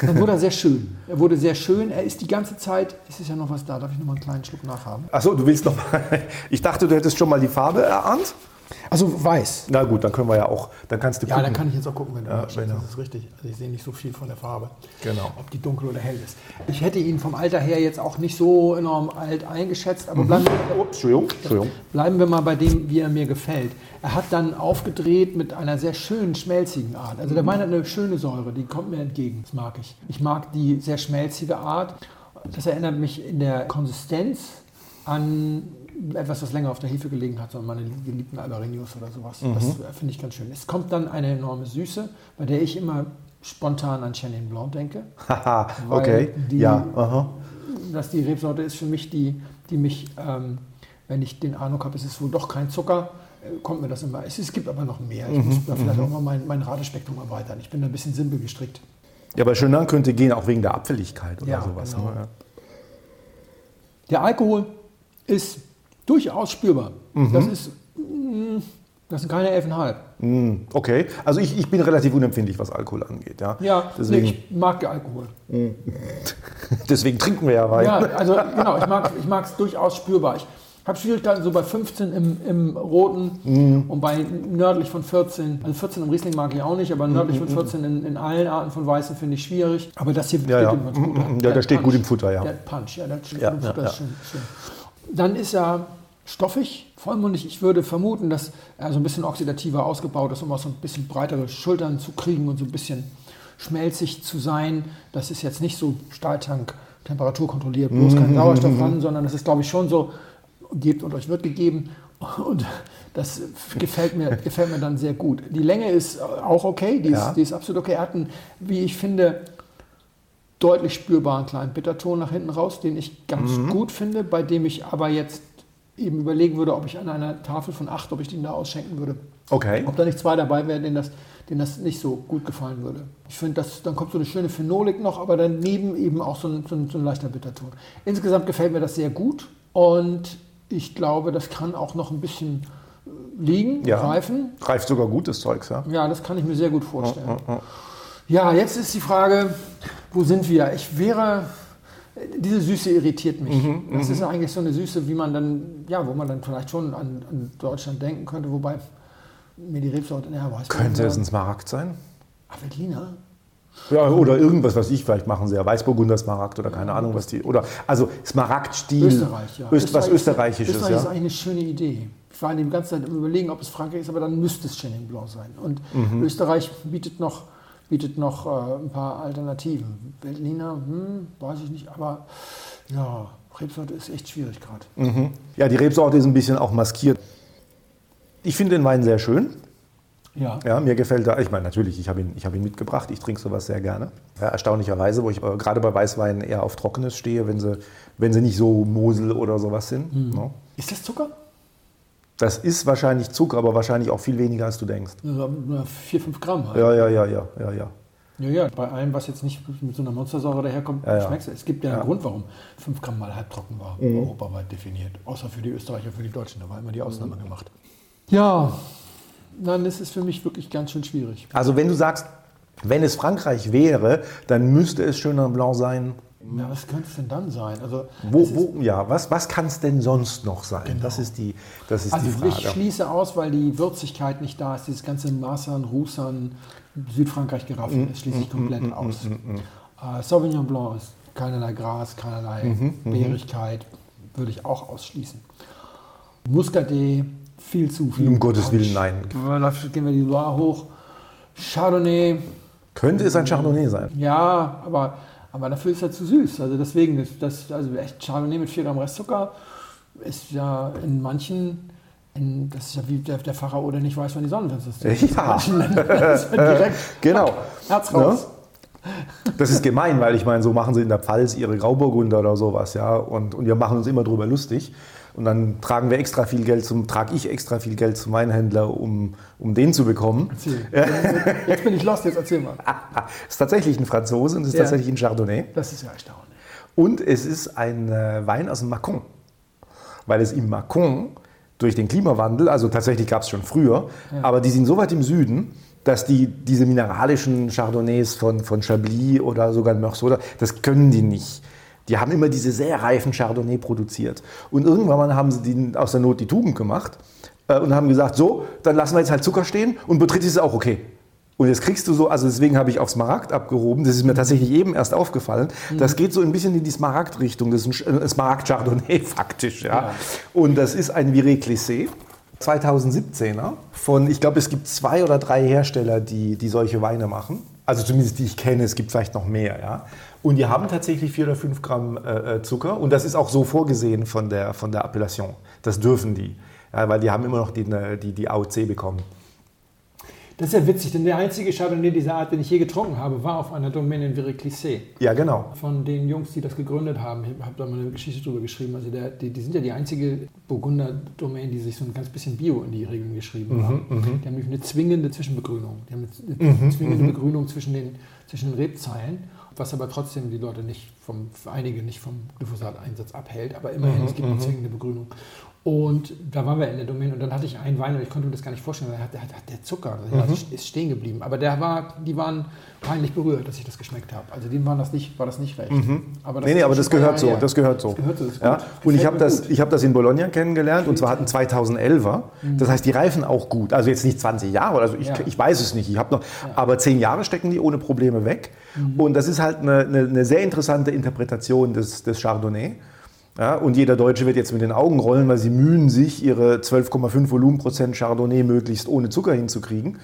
Dann wurde er sehr schön. Er wurde sehr schön. Er ist die ganze Zeit, es ist ja noch was da, darf ich noch mal einen kleinen Schluck nachhaben? Achso, du willst noch mal. Ich dachte, du hättest schon mal die Farbe erahnt. Also weiß. Na gut, dann können wir ja auch. Dann kannst du Ja, gucken. dann kann ich jetzt auch gucken, wenn du Ja, magst. genau. Das ist richtig. Also ich sehe nicht so viel von der Farbe. Genau. Ob die dunkel oder hell ist. Ich hätte ihn vom Alter her jetzt auch nicht so enorm alt eingeschätzt, aber bleiben, wir, ups, Entschuldigung, Entschuldigung. bleiben wir mal bei dem, wie er mir gefällt. Er hat dann aufgedreht mit einer sehr schönen, schmelzigen Art. Also der Wein hat eine schöne Säure, die kommt mir entgegen. Das mag ich. Ich mag die sehr schmelzige Art. Das erinnert mich in der Konsistenz an etwas, was länger auf der Hefe gelegen hat, sondern meine geliebten Albarinius oder sowas. Das äh, finde ich ganz schön. Es kommt dann eine enorme Süße, bei der ich immer spontan an Chenin Blanc denke. Haha, okay. die- ja, aha. dass die Rebsorte ist für mich die, die mich, ähm, wenn ich den Eindruck habe, es ist wohl doch kein Zucker, äh, kommt mir das immer. Es, es gibt aber noch mehr. Ich muss da vielleicht auch mal mein, mein Radespektrum erweitern. Ich bin da ein bisschen simpel gestrickt. Ja, aber Chenin könnte gehen, auch wegen der Abfälligkeit oder Ja, sowas. genau. ne? Ja. Der Alkohol ist durchaus spürbar. Das ist, mm, das sind keine 11,5. Hm, Okay, also ich, ich bin relativ unempfindlich, was Alkohol angeht. Ja, Ja, deswegen, nee, ich mag Alkohol. deswegen trinken wir ja Wein. Ja, also genau, ich mag es durchaus spürbar. Ich habe Schwierigkeiten so bei 15 im, im Roten und bei nördlich von 14. Also 14 im Riesling mag ich auch nicht, aber nördlich von 14 in, in allen Arten von Weißen finde ich schwierig. Aber das hier Ja, ja. ihm ganz gut. Mhm, ja, der steht gut im Futter, ja. Der Punch, ja, der steht Ja, gut im ja, Futter, ja. schön, schön. Dann ist er stoffig, vollmundig. Ich würde vermuten, dass er so ein bisschen oxidativer ausgebaut ist, um auch so ein bisschen breitere Schultern zu kriegen und so ein bisschen schmelzig zu sein. Das ist jetzt nicht so Stahltank, Temperatur kontrolliert, bloß Mhm, kein Sauerstoff dran, sondern das ist, glaube ich, schon so, gebt und euch wird gegeben. Und das gefällt mir, gefällt mir dann sehr gut. Die Länge ist auch okay, die ist, Ja. die ist absolut okay. Er hat einen, wie ich finde, deutlich spürbaren kleinen Bitterton nach hinten raus, den ich ganz Mhm. gut finde, bei dem ich aber jetzt eben überlegen würde, ob ich an einer Tafel von acht, ob ich den da ausschenken würde. Okay. Ob da nicht zwei dabei wären, denen das, denen das nicht so gut gefallen würde. Ich finde, dann kommt so eine schöne Phenolik noch, aber daneben eben auch so ein, so ein, so ein leichter Bitterton. Insgesamt gefällt mir das sehr gut und ich glaube, das kann auch noch ein bisschen äh, liegen, Ja. reifen. Reift sogar gutes Zeugs, ja. Ja, das kann ich mir sehr gut vorstellen. Ja, jetzt ist die Frage, wo sind wir? Ich wäre, diese Süße irritiert mich. Mhm, das ist eigentlich so eine Süße, wie man dann, ja, wo man dann vielleicht schon an, an Deutschland denken könnte, wobei mir die Rebsorte, ja, weiß Könnte es ein Smaragd sein? Avelina? Ja, oder irgendwas, was ich vielleicht machen sie ja Weißburgunder Smaragd oder keine Ahnung, was die. Oder also Smaragdstil. Österreich, ja. Öst, was Österreichisches, Österreich ist ja. eigentlich eine schöne Idee. Ich war die ganze Zeit im Überlegen, ob es Frankreich ist, aber dann müsste es Chenin Blanc sein. Und Mhm. Österreich bietet noch, bietet noch äh, ein paar Alternativen. Berliner, hm, weiß ich nicht, aber ja, Rebsorte ist echt schwierig gerade. Ja, die Rebsorte ist ein bisschen auch maskiert. Ich finde den Wein sehr schön. Ja. Ja, mir gefällt er. Ich meine, natürlich, ich habe ihn, ich habe ihn mitgebracht. Ich trinke sowas sehr gerne. Ja, erstaunlicherweise, wo ich äh, gerade bei Weißweinen eher auf Trockenes stehe, wenn sie, wenn sie nicht so Mosel oder sowas sind. ne? Ist das Zucker? Das ist wahrscheinlich Zucker, aber wahrscheinlich auch viel weniger, als du denkst. Ja, 4, 5 Gramm halt. Ja, ja, ja, ja, ja, ja. Ja, ja, bei allem, was jetzt nicht mit so einer Monstersäure daherkommt, Ja, ja. schmeckst du. Es gibt ja einen Ja. Mhm. Grund, warum 5 Gramm mal halbtrocken war, europaweit definiert. Außer für die Österreicher, für die Deutschen, da war immer die Ausnahme Mhm. gemacht. Ja, dann ist es für mich wirklich ganz schön schwierig. Also wenn du sagst, wenn es Frankreich wäre, dann müsste es Chenin Blanc sein. Ja, was könnte es denn dann sein? Also, Wo, wo, ja, was, was kann es denn sonst noch sein? Das ist die, das ist also die ich Frage. schließe aus, weil die Würzigkeit nicht da ist, dieses ganze Masern, Russern, Südfrankreich Geraffen, das schließe ich komplett aus. Äh, Sauvignon Blanc ist keinerlei Gras, keinerlei Beerigkeit, würde ich auch ausschließen. Muscadet, viel zu viel. Um Gottes Willen, nein. Da gehen wir die Loire hoch. Chardonnay, Könnte es ein Chardonnay sein? ja, aber, aber dafür ist er zu süß. Also deswegen, ist das, also echt Chardonnay mit 4 Gramm Restzucker ist ja in manchen, in, das ist ja wie der, der Pharao, der nicht weiß, wann die Sonne ist. Das ist Ja. ja direkt Genau. Herz raus. Das ist gemein, weil ich meine, so machen sie in der Pfalz ihre Grauburgunder oder sowas, ja. Und, und wir machen uns immer drüber lustig. Und dann tragen wir extra viel Geld zum, trage ich extra viel Geld zum Weinhändler, um, um den zu bekommen. Erzähl. Jetzt bin ich lost, jetzt erzähl mal. ist tatsächlich ein Franzose und ist Ja. tatsächlich ein Chardonnay. Das ist ja erstaunlich. Und es ist ein äh, Wein aus dem Macon. Weil es im Macon durch den Klimawandel, also tatsächlich gab es schon früher, aber die sind so weit im Süden, dass die diese mineralischen Chardonnays von, von Chablis oder sogar Meursault, das können die nicht. Die haben immer diese sehr reifen Chardonnay produziert. Und irgendwann mal haben sie die, aus der Not die Tugend gemacht äh, und haben gesagt, so, dann lassen wir jetzt halt Zucker stehen und Botrytis ist auch okay. Und jetzt kriegst du so, also deswegen habe ich auf Smaragd abgehoben, das ist mir tatsächlich eben erst aufgefallen. Das geht so ein bisschen in die Smaragd-Richtung, das ist ein äh, Smaragd-Chardonnay faktisch. Ja. Ja. Und das ist ein Viré Clissé, 2017er. Von, ich glaube, es gibt zwei oder drei Hersteller, die, die solche Weine machen. Also zumindest die ich kenne, es gibt vielleicht noch mehr. Ja. Und die haben tatsächlich vier oder fünf Gramm äh, äh, Zucker. Und das ist auch so vorgesehen von der, von der Appellation. Das dürfen die. Ja, weil die haben immer noch die, äh, die, die AOC bekommen. Das ist ja witzig, denn der einzige Chardonnay dieser Art, den ich je getrunken habe, war auf einer Domaine in Viré-Clissé. Ja, genau. Von den Jungs, die das gegründet haben. Ich habe da mal eine Geschichte drüber geschrieben. Also der, die, die sind ja die einzige Burgunder-Domain, die sich so ein ganz bisschen Bio in die Regeln geschrieben haben. Die haben nämlich eine zwingende Zwischenbegrünung. Die haben eine, eine zwingende Begrünung zwischen den, zwischen den Rebzeilen, was aber trotzdem die Leute nicht vom, einige nicht vom Glyphosat-Einsatz abhält. Aber immerhin, es gibt eine zwingende Begrünung. Und da waren wir in der Domain und dann hatte ich einen Wein und ich konnte mir das gar nicht vorstellen. Der, der, der Zucker der ist stehen geblieben. Aber der war, die waren peinlich berührt, dass ich das geschmeckt habe. Also denen war das nicht, war das nicht recht. Aber Nee, nee, ist aber das gehört so. Das gehört so. Das gehört so, das ja? Und ich habe das, ich hab das in Bologna kennengelernt und zwar hatten 2011er. Das heißt, die reifen auch gut. Also jetzt nicht 20 Jahre, also ich, Ja. ich weiß es nicht. Ich habe noch, aber 10 Jahre stecken die ohne Probleme weg. Und das ist halt eine, eine, eine sehr interessante Interpretation des, des Chardonnay. Ja, und jeder Deutsche wird jetzt mit den Augen rollen, weil sie mühen sich, ihre 12,5 Volumenprozent Chardonnay möglichst ohne Zucker hinzukriegen.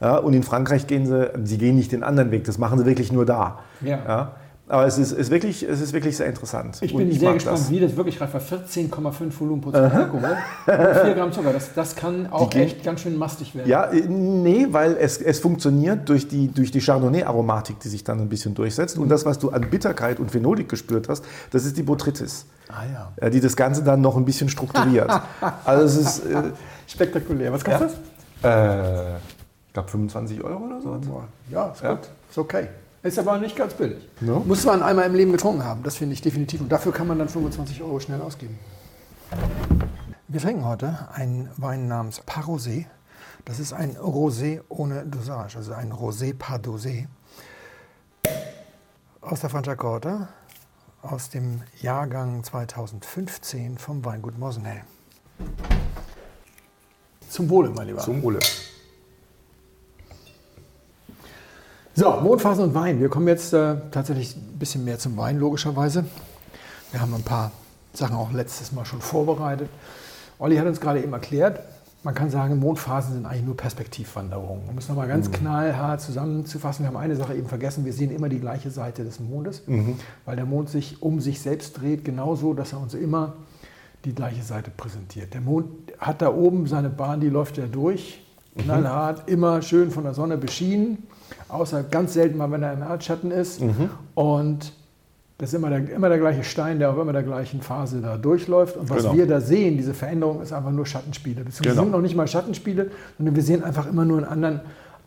Ja, und in Frankreich gehen sie, sie gehen nicht den anderen Weg, das machen sie wirklich nur da. Ja. Aber es ist, ist, wirklich, es ist wirklich sehr interessant. Ich bin sehr mag gespannt, das. wie das wirklich reicht, weil 14,5 Volumenprozent Alkohol und 4 Gramm Zucker, das, das kann auch gehen- echt ganz schön mastig werden. Ja, äh, nee, weil es, es funktioniert durch die, durch die Chardonnay-Aromatik, die sich dann ein bisschen durchsetzt. Und das, was du an Bitterkeit und Phenolik gespürt hast, das ist die Botrytis, Ah ja. ja, die das Ganze dann noch ein bisschen strukturiert. also es ist, äh, Spektakulär. Was kostet äh, ich glaube 25 Euro oder so. das? Ja, ist Ja. gut. Ist okay. Ist aber nicht ganz billig. No? Muss man einmal im Leben getrunken haben, das finde ich definitiv. Und dafür kann man dann 25 Euro schnell ausgeben. Wir trinken heute einen Wein namens Parosé. Das ist ein Rosé ohne Dosage, also ein Rosé par Dosé. Aus der Franciacorta, aus dem Jahrgang 2015 vom Weingut Mosenhell. Zum Wohle, mein Lieber. Zum Wohle. So, Mondphasen und Wein. Wir kommen jetzt äh, tatsächlich ein bisschen mehr zum Wein, logischerweise. Wir haben ein paar Sachen auch letztes Mal schon vorbereitet. Olli hat uns gerade eben erklärt, man kann sagen, Mondphasen sind eigentlich nur Perspektivwanderungen. Um es nochmal ganz knallhart zusammenzufassen, wir haben eine Sache eben vergessen, wir sehen immer die gleiche Seite des Mondes, weil der Mond sich um sich selbst dreht, genauso, dass er uns immer die gleiche Seite präsentiert. Der Mond hat da oben seine Bahn, die läuft ja durch, knallhart, immer schön von der Sonne beschienen, außer ganz selten mal, wenn er im Erdschatten ist. Und das ist immer der, immer der gleiche Stein, der auf immer der gleichen Phase da durchläuft. Und was Genau. wir da sehen, diese Veränderung, ist einfach nur Schattenspiele. Beziehungsweise Genau. sind noch nicht mal Schattenspiele, sondern wir sehen einfach immer nur einen anderen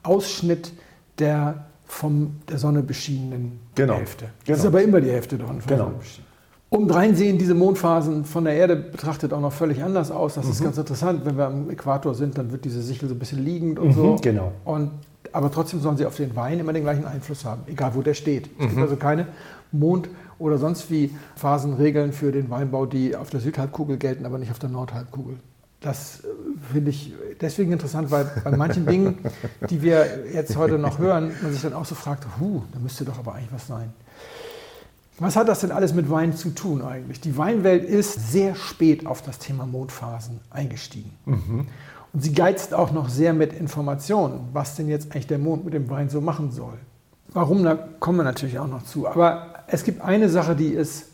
Ausschnitt der vom der Sonne beschienenen Genau. Hälfte. Das Genau. ist aber immer die Hälfte davon. Von der Genau. Sonne beschienen. Umdrein sehen diese Mondphasen von der Erde betrachtet auch noch völlig anders aus. Das Mhm. ist ganz interessant. Wenn wir am Äquator sind, dann wird diese Sichel so ein bisschen liegend und so. genau. Und, aber trotzdem sollen sie auf den Wein immer den gleichen Einfluss haben, egal wo der steht. Es Mhm. gibt also keine Mond- oder sonst wie Phasenregeln für den Weinbau, die auf der Südhalbkugel gelten, aber nicht auf der Nordhalbkugel. Das äh, finde ich deswegen interessant, weil bei manchen Dingen, die wir jetzt heute noch hören, man sich dann auch so fragt, huh, da müsste doch aber eigentlich was sein. Was hat das denn alles mit Wein zu tun eigentlich? Die Weinwelt ist sehr spät auf das Thema Mondphasen eingestiegen. Und sie geizt auch noch sehr mit Informationen, was denn jetzt eigentlich der Mond mit dem Wein so machen soll. Warum, da kommen wir natürlich auch noch zu. Aber es gibt eine Sache, die ist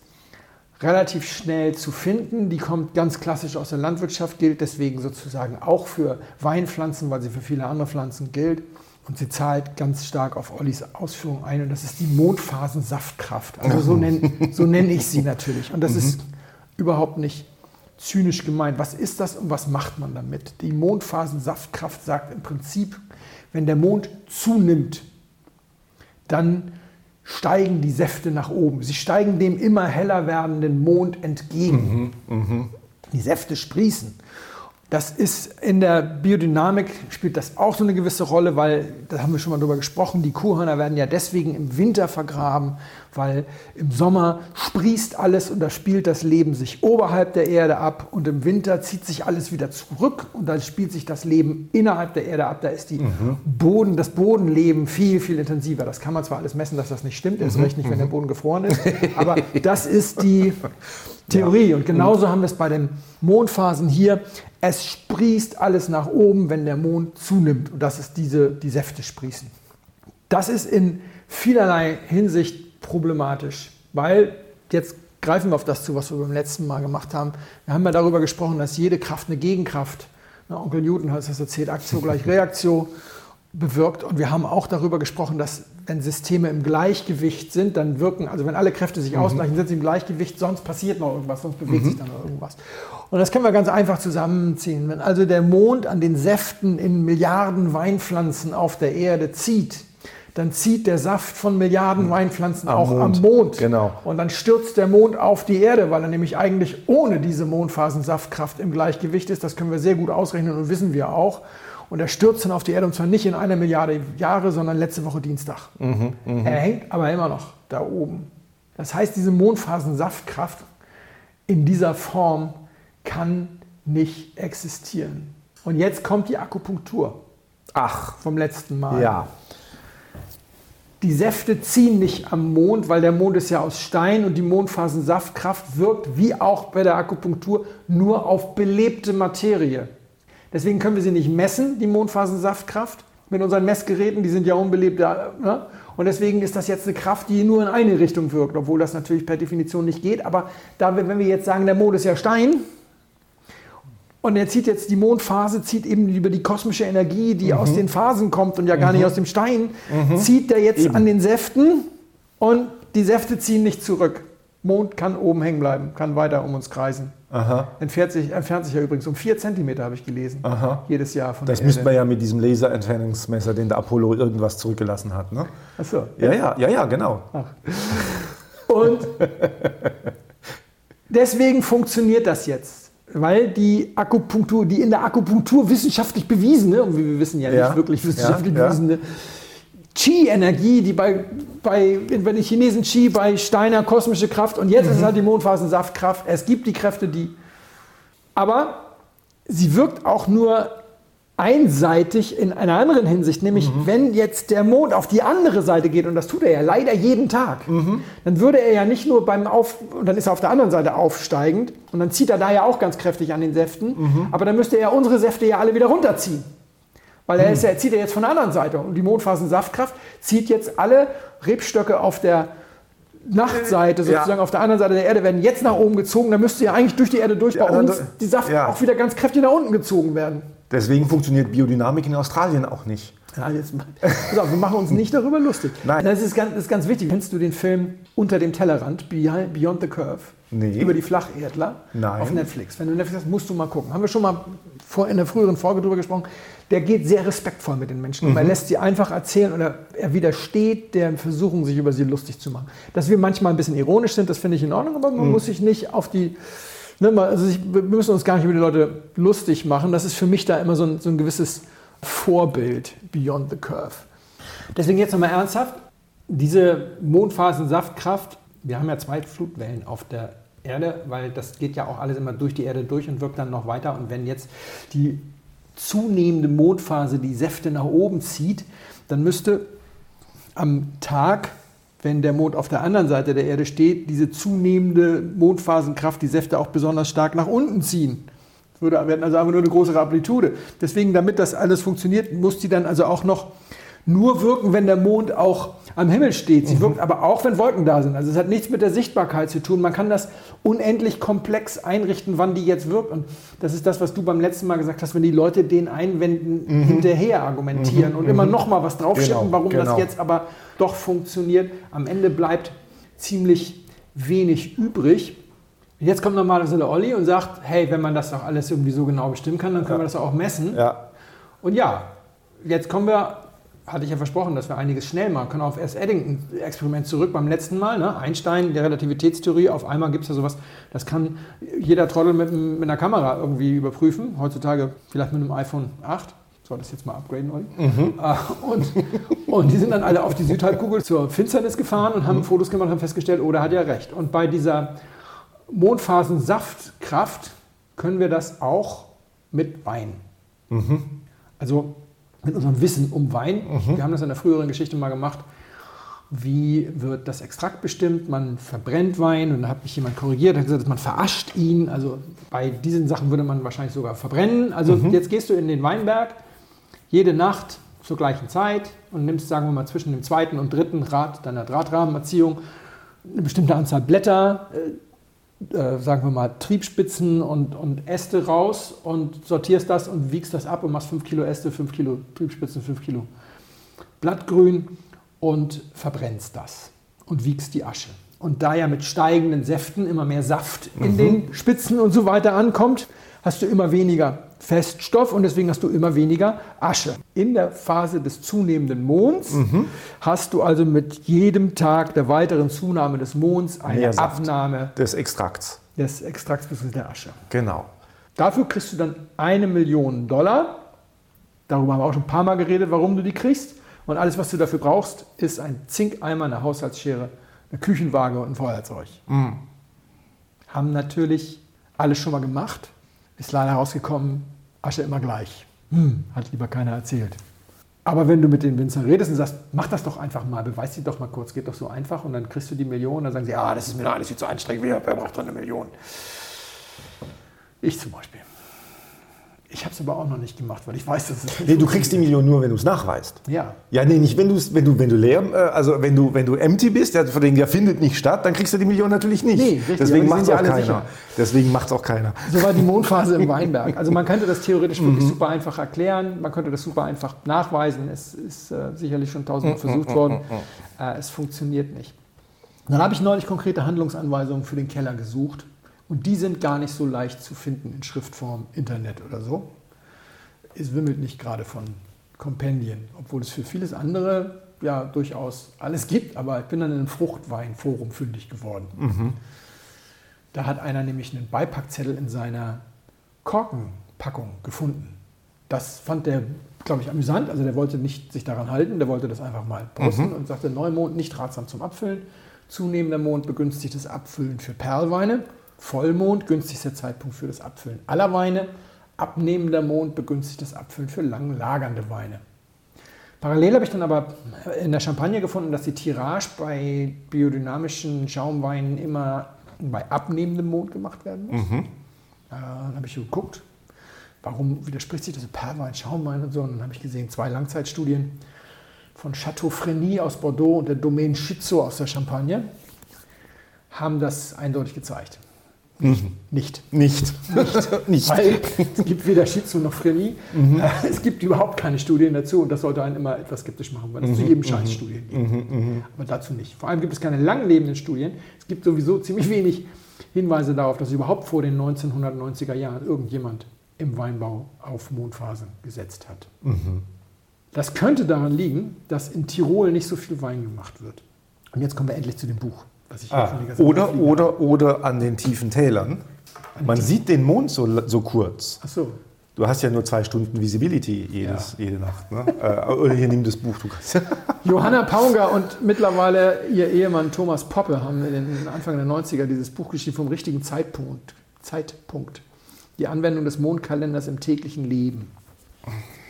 relativ schnell zu finden. Die kommt ganz klassisch aus der Landwirtschaft, gilt deswegen sozusagen auch für Weinpflanzen, weil sie für viele andere Pflanzen gilt. Und sie zahlt ganz stark auf Ollis Ausführung ein. Und das ist die Mondphasensaftkraft. Also so nenne so nenn ich sie natürlich. Und das ist überhaupt nicht zynisch gemeint. Was ist das und was macht man damit? Die Mondphasensaftkraft sagt im Prinzip, wenn der Mond zunimmt, dann steigen die Säfte nach oben. Sie steigen dem immer heller werdenden Mond entgegen. Die Säfte sprießen. Das ist in der Biodynamik spielt das auch so eine gewisse Rolle, weil, da haben wir schon mal drüber gesprochen, die Kuhhörner werden ja deswegen im Winter vergraben, weil im Sommer sprießt alles und da spielt das Leben sich oberhalb der Erde ab und im Winter zieht sich alles wieder zurück und dann spielt sich das Leben innerhalb der Erde ab. Da ist die Boden, das Bodenleben viel, viel intensiver. Das kann man zwar alles messen, dass das nicht stimmt, erst recht nicht, wenn der Boden gefroren ist, aber das ist die Theorie. Und genauso haben wir es bei den Mondphasen hier. Es sprießt alles nach oben, wenn der Mond zunimmt. Und das ist diese, die Säfte sprießen. Das ist in vielerlei Hinsicht problematisch, weil jetzt greifen wir auf das zu, was wir beim letzten Mal gemacht haben. Wir haben ja darüber gesprochen, dass jede Kraft eine Gegenkraft, na, Onkel Newton hat das erzählt, Aktio gleich Reaktio, bewirkt. Und wir haben auch darüber gesprochen, dass wenn Systeme im Gleichgewicht sind, dann wirken, also wenn alle Kräfte sich ausgleichen, sind sie im Gleichgewicht, sonst passiert noch irgendwas, sonst bewegt sich dann noch irgendwas. Und das können wir ganz einfach zusammenziehen. Wenn also der Mond an den Säften in Milliarden Weinpflanzen auf der Erde zieht, dann zieht der Saft von Milliarden Weinpflanzen Am auch Mond. am Mond. Genau. Und dann stürzt der Mond auf die Erde, weil er nämlich eigentlich ohne diese Mondphasensaftkraft im Gleichgewicht ist. Das können wir sehr gut ausrechnen und wissen wir auch. Und er stürzt dann auf die Erde und zwar nicht in einer Milliarde Jahre, sondern letzte Woche Dienstag. er hängt aber immer noch da oben. Das heißt, diese Mondphasensaftkraft in dieser Form kann nicht existieren. Und jetzt kommt die Akupunktur Ach, vom letzten Mal. ja. Die Säfte ziehen nicht am Mond, weil der Mond ist ja aus Stein und die Mondphasensaftkraft wirkt, wie auch bei der Akupunktur, nur auf belebte Materie. Deswegen können wir sie nicht messen, die Mondphasensaftkraft. mit unseren Messgeräten, die sind ja unbelebt. Ne? Und deswegen ist das jetzt eine Kraft, die nur in eine Richtung wirkt, obwohl das natürlich per Definition nicht geht. Aber da, wenn wir jetzt sagen, der Mond ist ja Stein, und er zieht jetzt die Mondphase, zieht eben über die kosmische Energie, die mhm. aus den Phasen kommt und ja gar mhm. nicht aus dem Stein, mhm. zieht er jetzt eben. an den Säften und die Säfte ziehen nicht zurück. Mond kann oben hängen bleiben, kann weiter um uns kreisen. Aha. Entfernt, sich, entfernt sich ja übrigens um vier Zentimeter, habe ich gelesen. Aha. Jedes Jahr von Das müsste man ja mit diesem Laserentfernungsmesser, den der Apollo irgendwas zurückgelassen hat. Ne? Ach so. Ja, ja, ja, ja, genau. Ach. Und deswegen funktioniert das jetzt. Weil die Akupunktur, die in der Akupunktur wissenschaftlich bewiesene, und wir wissen ja nicht ja. wirklich wissenschaftlich ja, bewiesene, Qi-Energie, die bei, bei, wenn die Chinesen Qi, bei Steiner kosmische Kraft und jetzt mhm. ist es halt die Mondphasensaftkraft. Es gibt die Kräfte, die. Aber sie wirkt auch nur einseitig in einer anderen Hinsicht, nämlich mhm. wenn jetzt der Mond auf die andere Seite geht, und das tut er ja leider jeden Tag, mhm. dann würde er ja nicht nur beim Auf, und dann ist er auf der anderen Seite aufsteigend, und dann zieht er da ja auch ganz kräftig an den Säften, mhm. aber dann müsste er unsere Säfte ja alle wieder runterziehen. Weil er, ist, er zieht er jetzt von der anderen Seite. Und die Mondphasensaftkraft zieht jetzt alle Rebstöcke auf der Nachtseite, sozusagen ja. auf der anderen Seite der Erde, werden jetzt nach oben gezogen. Dann müsste ja eigentlich durch die Erde durch bei ja, uns die Saft ja. auch wieder ganz kräftig nach unten gezogen werden. Deswegen funktioniert Biodynamik in Australien auch nicht. Ja, jetzt, also, wir machen uns nicht darüber lustig. Nein. Das ist, ganz, das ist ganz wichtig. Kennst du den Film Unter dem Tellerrand, Beyond the Curve? Nee. Über die Flacherdler Nein. auf Netflix. Wenn du Netflix hast, musst du mal gucken. Haben wir schon mal vor, in der früheren Folge drüber gesprochen der geht sehr respektvoll mit den Menschen. Mhm. Er lässt sie einfach erzählen oder er widersteht der Versuchung, sich über sie lustig zu machen. Dass wir manchmal ein bisschen ironisch sind, das finde ich in Ordnung, aber man mhm. muss sich nicht auf die. Ne, also ich, wir müssen uns gar nicht über die Leute lustig machen. Das ist für mich da immer so ein, so ein gewisses Vorbild, Beyond the Curve. Deswegen jetzt nochmal ernsthaft. Diese Mondphasensaftkraft, wir haben ja zwei Flutwellen auf der Erde, weil das geht ja auch alles immer durch die Erde durch und wirkt dann noch weiter. Und wenn jetzt die zunehmende Mondphase die Säfte nach oben zieht, dann müsste am Tag, wenn der Mond auf der anderen Seite der Erde steht, diese zunehmende Mondphasenkraft die Säfte auch besonders stark nach unten ziehen. Würde, wir also einfach nur eine größere Amplitude. Deswegen, damit das alles funktioniert, muss die dann also auch noch nur wirken, wenn der Mond auch am Himmel steht. Sie mhm. wirkt aber auch, wenn Wolken da sind. Also es hat nichts mit der Sichtbarkeit zu tun. Man kann das unendlich komplex einrichten, wann die jetzt wirkt. Und das ist das, was du beim letzten Mal gesagt hast, wenn die Leute den Einwänden mhm. hinterher argumentieren mhm. und immer mhm. noch mal was draufschicken, genau. warum genau. das jetzt aber doch funktioniert. Am Ende bleibt ziemlich wenig übrig. Jetzt kommt normalerweise der Olli und sagt, hey, wenn man das doch alles irgendwie so genau bestimmen kann, dann können ja. wir das auch messen. Ja. Und ja, jetzt kommen wir hatte ich ja versprochen, dass wir einiges schnell machen können. Auf das Eddington-Experiment zurück beim letzten Mal. Ne? Einstein, der Relativitätstheorie, auf einmal gibt es ja sowas, das kann jeder Trottel mit, mit, einer Kamera irgendwie überprüfen. Heutzutage vielleicht mit einem iPhone 8. Soll das jetzt mal upgraden, Olli? Mhm. Äh, und, und die sind dann alle auf die Südhalbkugel zur Finsternis gefahren und haben mhm. Fotos gemacht und haben festgestellt, oh, hat ja recht. Und bei dieser Mondphasensaftkraft können wir das auch mit Wein. Mhm. Also mit unserem Wissen um Wein. Mhm. Wir haben das in der früheren Geschichte mal gemacht. Wie wird das Extrakt bestimmt? Man verbrennt Wein und da hat mich jemand korrigiert, hat gesagt, man verascht ihn. Also bei diesen Sachen würde man wahrscheinlich sogar verbrennen. Also mhm. jetzt gehst du in den Weinberg jede Nacht zur gleichen Zeit und nimmst, sagen wir mal, zwischen dem zweiten und dritten Rad deiner Drahtrahmenerziehung eine bestimmte Anzahl Blätter, äh, sagen wir mal, Triebspitzen und, und Äste raus und sortierst das und wiegst das ab und machst 5 Kilo Äste, 5 Kilo Triebspitzen, 5 Kilo Blattgrün und verbrennst das und wiegst die Asche. Und da ja mit steigenden Säften immer mehr Saft in mhm. den Spitzen und so weiter ankommt, hast du immer weniger Feststoff und deswegen hast du immer weniger Asche. In der Phase des zunehmenden Monds mhm. hast du also mit jedem Tag der weiteren Zunahme des Monds eine Abnahme des Extrakts. Des Extrakts bzw. der Asche. Genau. Dafür kriegst du dann eine Million Dollar. Darüber haben wir auch schon ein paar Mal geredet, warum du die kriegst. Und alles, was du dafür brauchst, ist ein Zinkeimer, eine Haushaltsschere, eine Küchenwaage und ein Feuerzeug. Mhm. Haben natürlich alle schon mal gemacht ist leider rausgekommen, Asche immer gleich. Hm, hat lieber keiner erzählt. Aber wenn du mit den Winzern redest und sagst, mach das doch einfach mal, beweis sie doch mal kurz, geht doch so einfach und dann kriegst du die Million, dann sagen sie, ah, das ist mir doch alles viel zu anstrengend, wer braucht doch eine Million? Ich zum Beispiel. Ich habe es aber auch noch nicht gemacht, weil ich weiß, dass es nicht Nee, du kriegst die Million nur, wenn du es nachweist. Ja. Ja, nee, nicht wenn du wenn du wenn du leer, äh, also wenn du wenn du empty bist, der, von der findet nicht statt, dann kriegst du die Million natürlich nicht. Nee, richtig, Deswegen macht es auch keiner. sicher. Deswegen macht es auch keiner. So war die Mondphase im Weinberg. Also man könnte das theoretisch Mhm. wirklich super einfach erklären, man könnte das super einfach nachweisen. Es ist äh, sicherlich schon Mhm, tausendmal versucht worden. Äh, es funktioniert nicht. Dann habe ich neulich konkrete Handlungsanweisungen für den Keller gesucht und die sind gar nicht so leicht zu finden in Schriftform, Internet oder so. Es wimmelt nicht gerade von Kompendien, obwohl es für vieles andere ja durchaus alles gibt. Aber ich bin dann in einem Fruchtweinforum fündig geworden. Da hat einer nämlich einen Beipackzettel in seiner Korkenpackung gefunden. Das fand der, glaube ich, amüsant. Also der wollte nicht sich daran halten, der wollte das einfach mal posten und sagte, Neumond nicht ratsam zum Abfüllen. Zunehmender Mond begünstigt das Abfüllen für Perlweine. Vollmond günstigster Zeitpunkt für das Abfüllen aller Weine. Abnehmender Mond begünstigt das Abfüllen für lang lagernde Weine. Parallel habe ich dann aber in der Champagne gefunden, dass die Tirage bei biodynamischen Schaumweinen immer bei abnehmendem Mond gemacht werden muss. Mhm. Dann habe ich geguckt, warum widerspricht sich das Perlwein, Schaumwein und so. Und dann habe ich gesehen, zwei Langzeitstudien von Chateau Freny aus Bordeaux und der Domaine Schizzo aus der Champagne haben das eindeutig gezeigt. Nicht. Nicht. nicht. Weil es gibt weder Schizzo noch Freny. Mhm. Es gibt überhaupt keine Studien dazu und das sollte einen immer etwas skeptisch machen, weil es Mhm. zu jedem Scheiß Studien gibt. Aber dazu nicht. Vor allem gibt es keine langlebenden Studien. Es gibt sowieso ziemlich wenig Hinweise darauf, dass überhaupt vor den 1990er Jahren irgendjemand im Weinbau auf Mondphasen gesetzt hat. Mhm. Das könnte daran liegen, dass in Tirol nicht so viel Wein gemacht wird. Und jetzt kommen wir endlich zu dem Buch, Ah, ganze Zeit oder, oder, oder an den tiefen Tälern. Man sieht den Mond so, so kurz. Ach so. Du hast ja nur zwei Stunden Visibility jedes, jede Nacht. Ne? äh, oder hier nimm das Buch, du kannst. Johanna Paunger und mittlerweile ihr Ehemann Thomas Poppe haben in den Anfang der 90er dieses Buch geschrieben vom richtigen Zeitpunkt. Zeitpunkt. Die Anwendung des Mondkalenders im täglichen Leben.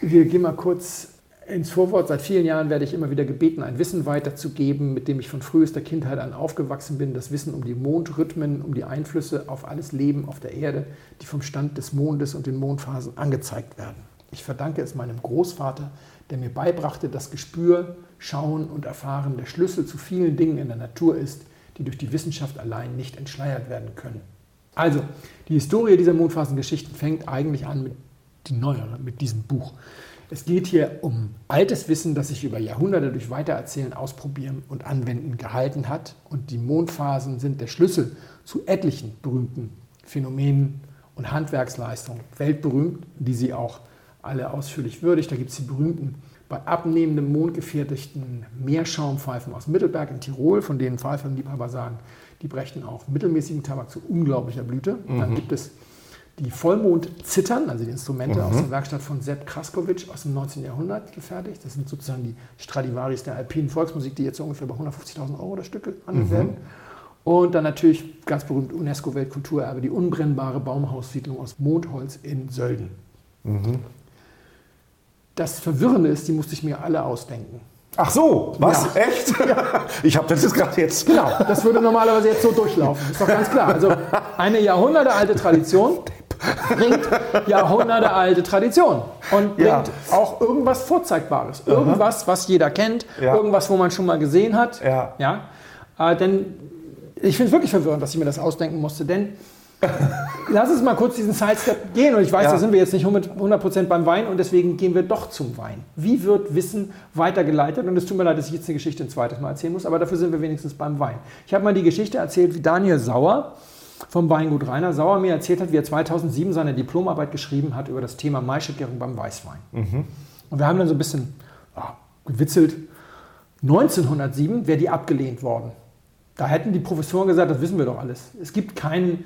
Wir gehen mal kurz ins Vorwort. Seit vielen Jahren werde ich immer wieder gebeten, ein Wissen weiterzugeben, mit dem ich von frühester Kindheit an aufgewachsen bin. Das Wissen um die Mondrhythmen, um die Einflüsse auf alles Leben auf der Erde, die vom Stand des Mondes und den Mondphasen angezeigt werden. Ich verdanke es meinem Großvater, der mir beibrachte, dass Gespür, Schauen und Erfahren der Schlüssel zu vielen Dingen in der Natur ist, die durch die Wissenschaft allein nicht entschleiert werden können. Also, die Historie dieser Mondphasengeschichten fängt eigentlich an mit die neuere, mit diesem Buch. Es geht hier um altes Wissen, das sich über Jahrhunderte durch Weitererzählen, Ausprobieren und Anwenden gehalten hat. Und die Mondphasen sind der Schlüssel zu etlichen berühmten Phänomenen und Handwerksleistungen, weltberühmt, die sie auch alle ausführlich würdigt. Da gibt es die berühmten bei abnehmendem Mond gefertigten Meerschaumpfeifen aus Mittelberg in Tirol, von denen Pfeifenliebhaber sagen, die brächten auch mittelmäßigen Tabak zu unglaublicher Blüte. Dann gibt es die Vollmond-Zittern, also die Instrumente aus der Werkstatt von Sepp Kraskowitsch aus dem 19. Jahrhundert gefertigt. Das sind sozusagen die Stradivaris der alpinen Volksmusik, die jetzt so ungefähr bei 150.000 Euro das Stück gehandelt werden. Und dann natürlich ganz berühmt UNESCO-Weltkulturerbe, die unbrennbare Baumhaussiedlung aus Mondholz in Sölden. Das Verwirrende ist, die musste ich mir alle ausdenken. Ach so, was? Ja. Echt? Ich habe das jetzt gerade jetzt. Genau, das würde normalerweise jetzt so durchlaufen. Ist doch ganz klar. Also eine jahrhundertealte Tradition bringt jahrhundertealte Tradition und bringt Ja. auch irgendwas Vorzeigbares. Irgendwas, was jeder kennt, Ja. irgendwas, wo man schon mal gesehen hat. Ja. Ja? Äh, denn ich finde es wirklich verwirrend, dass ich mir das ausdenken musste, denn lass uns mal kurz diesen Sidestep gehen. Und ich weiß, Ja. da sind wir jetzt nicht 100% beim Wein und deswegen gehen wir doch zum Wein. Wie wird Wissen weitergeleitet? Und es tut mir leid, dass ich jetzt eine Geschichte ein zweites Mal erzählen muss, aber dafür sind wir wenigstens beim Wein. Ich habe mal die Geschichte erzählt, wie Daniel Sauer vom Weingut Rainer Sauer mir erzählt hat, wie er 2007 seine Diplomarbeit geschrieben hat über das Thema Maischegärung beim Weißwein. Und wir haben dann so ein bisschen ja, gewitzelt. 1907 wäre die abgelehnt worden. Da hätten die Professoren gesagt, das wissen wir doch alles. Es gibt keinen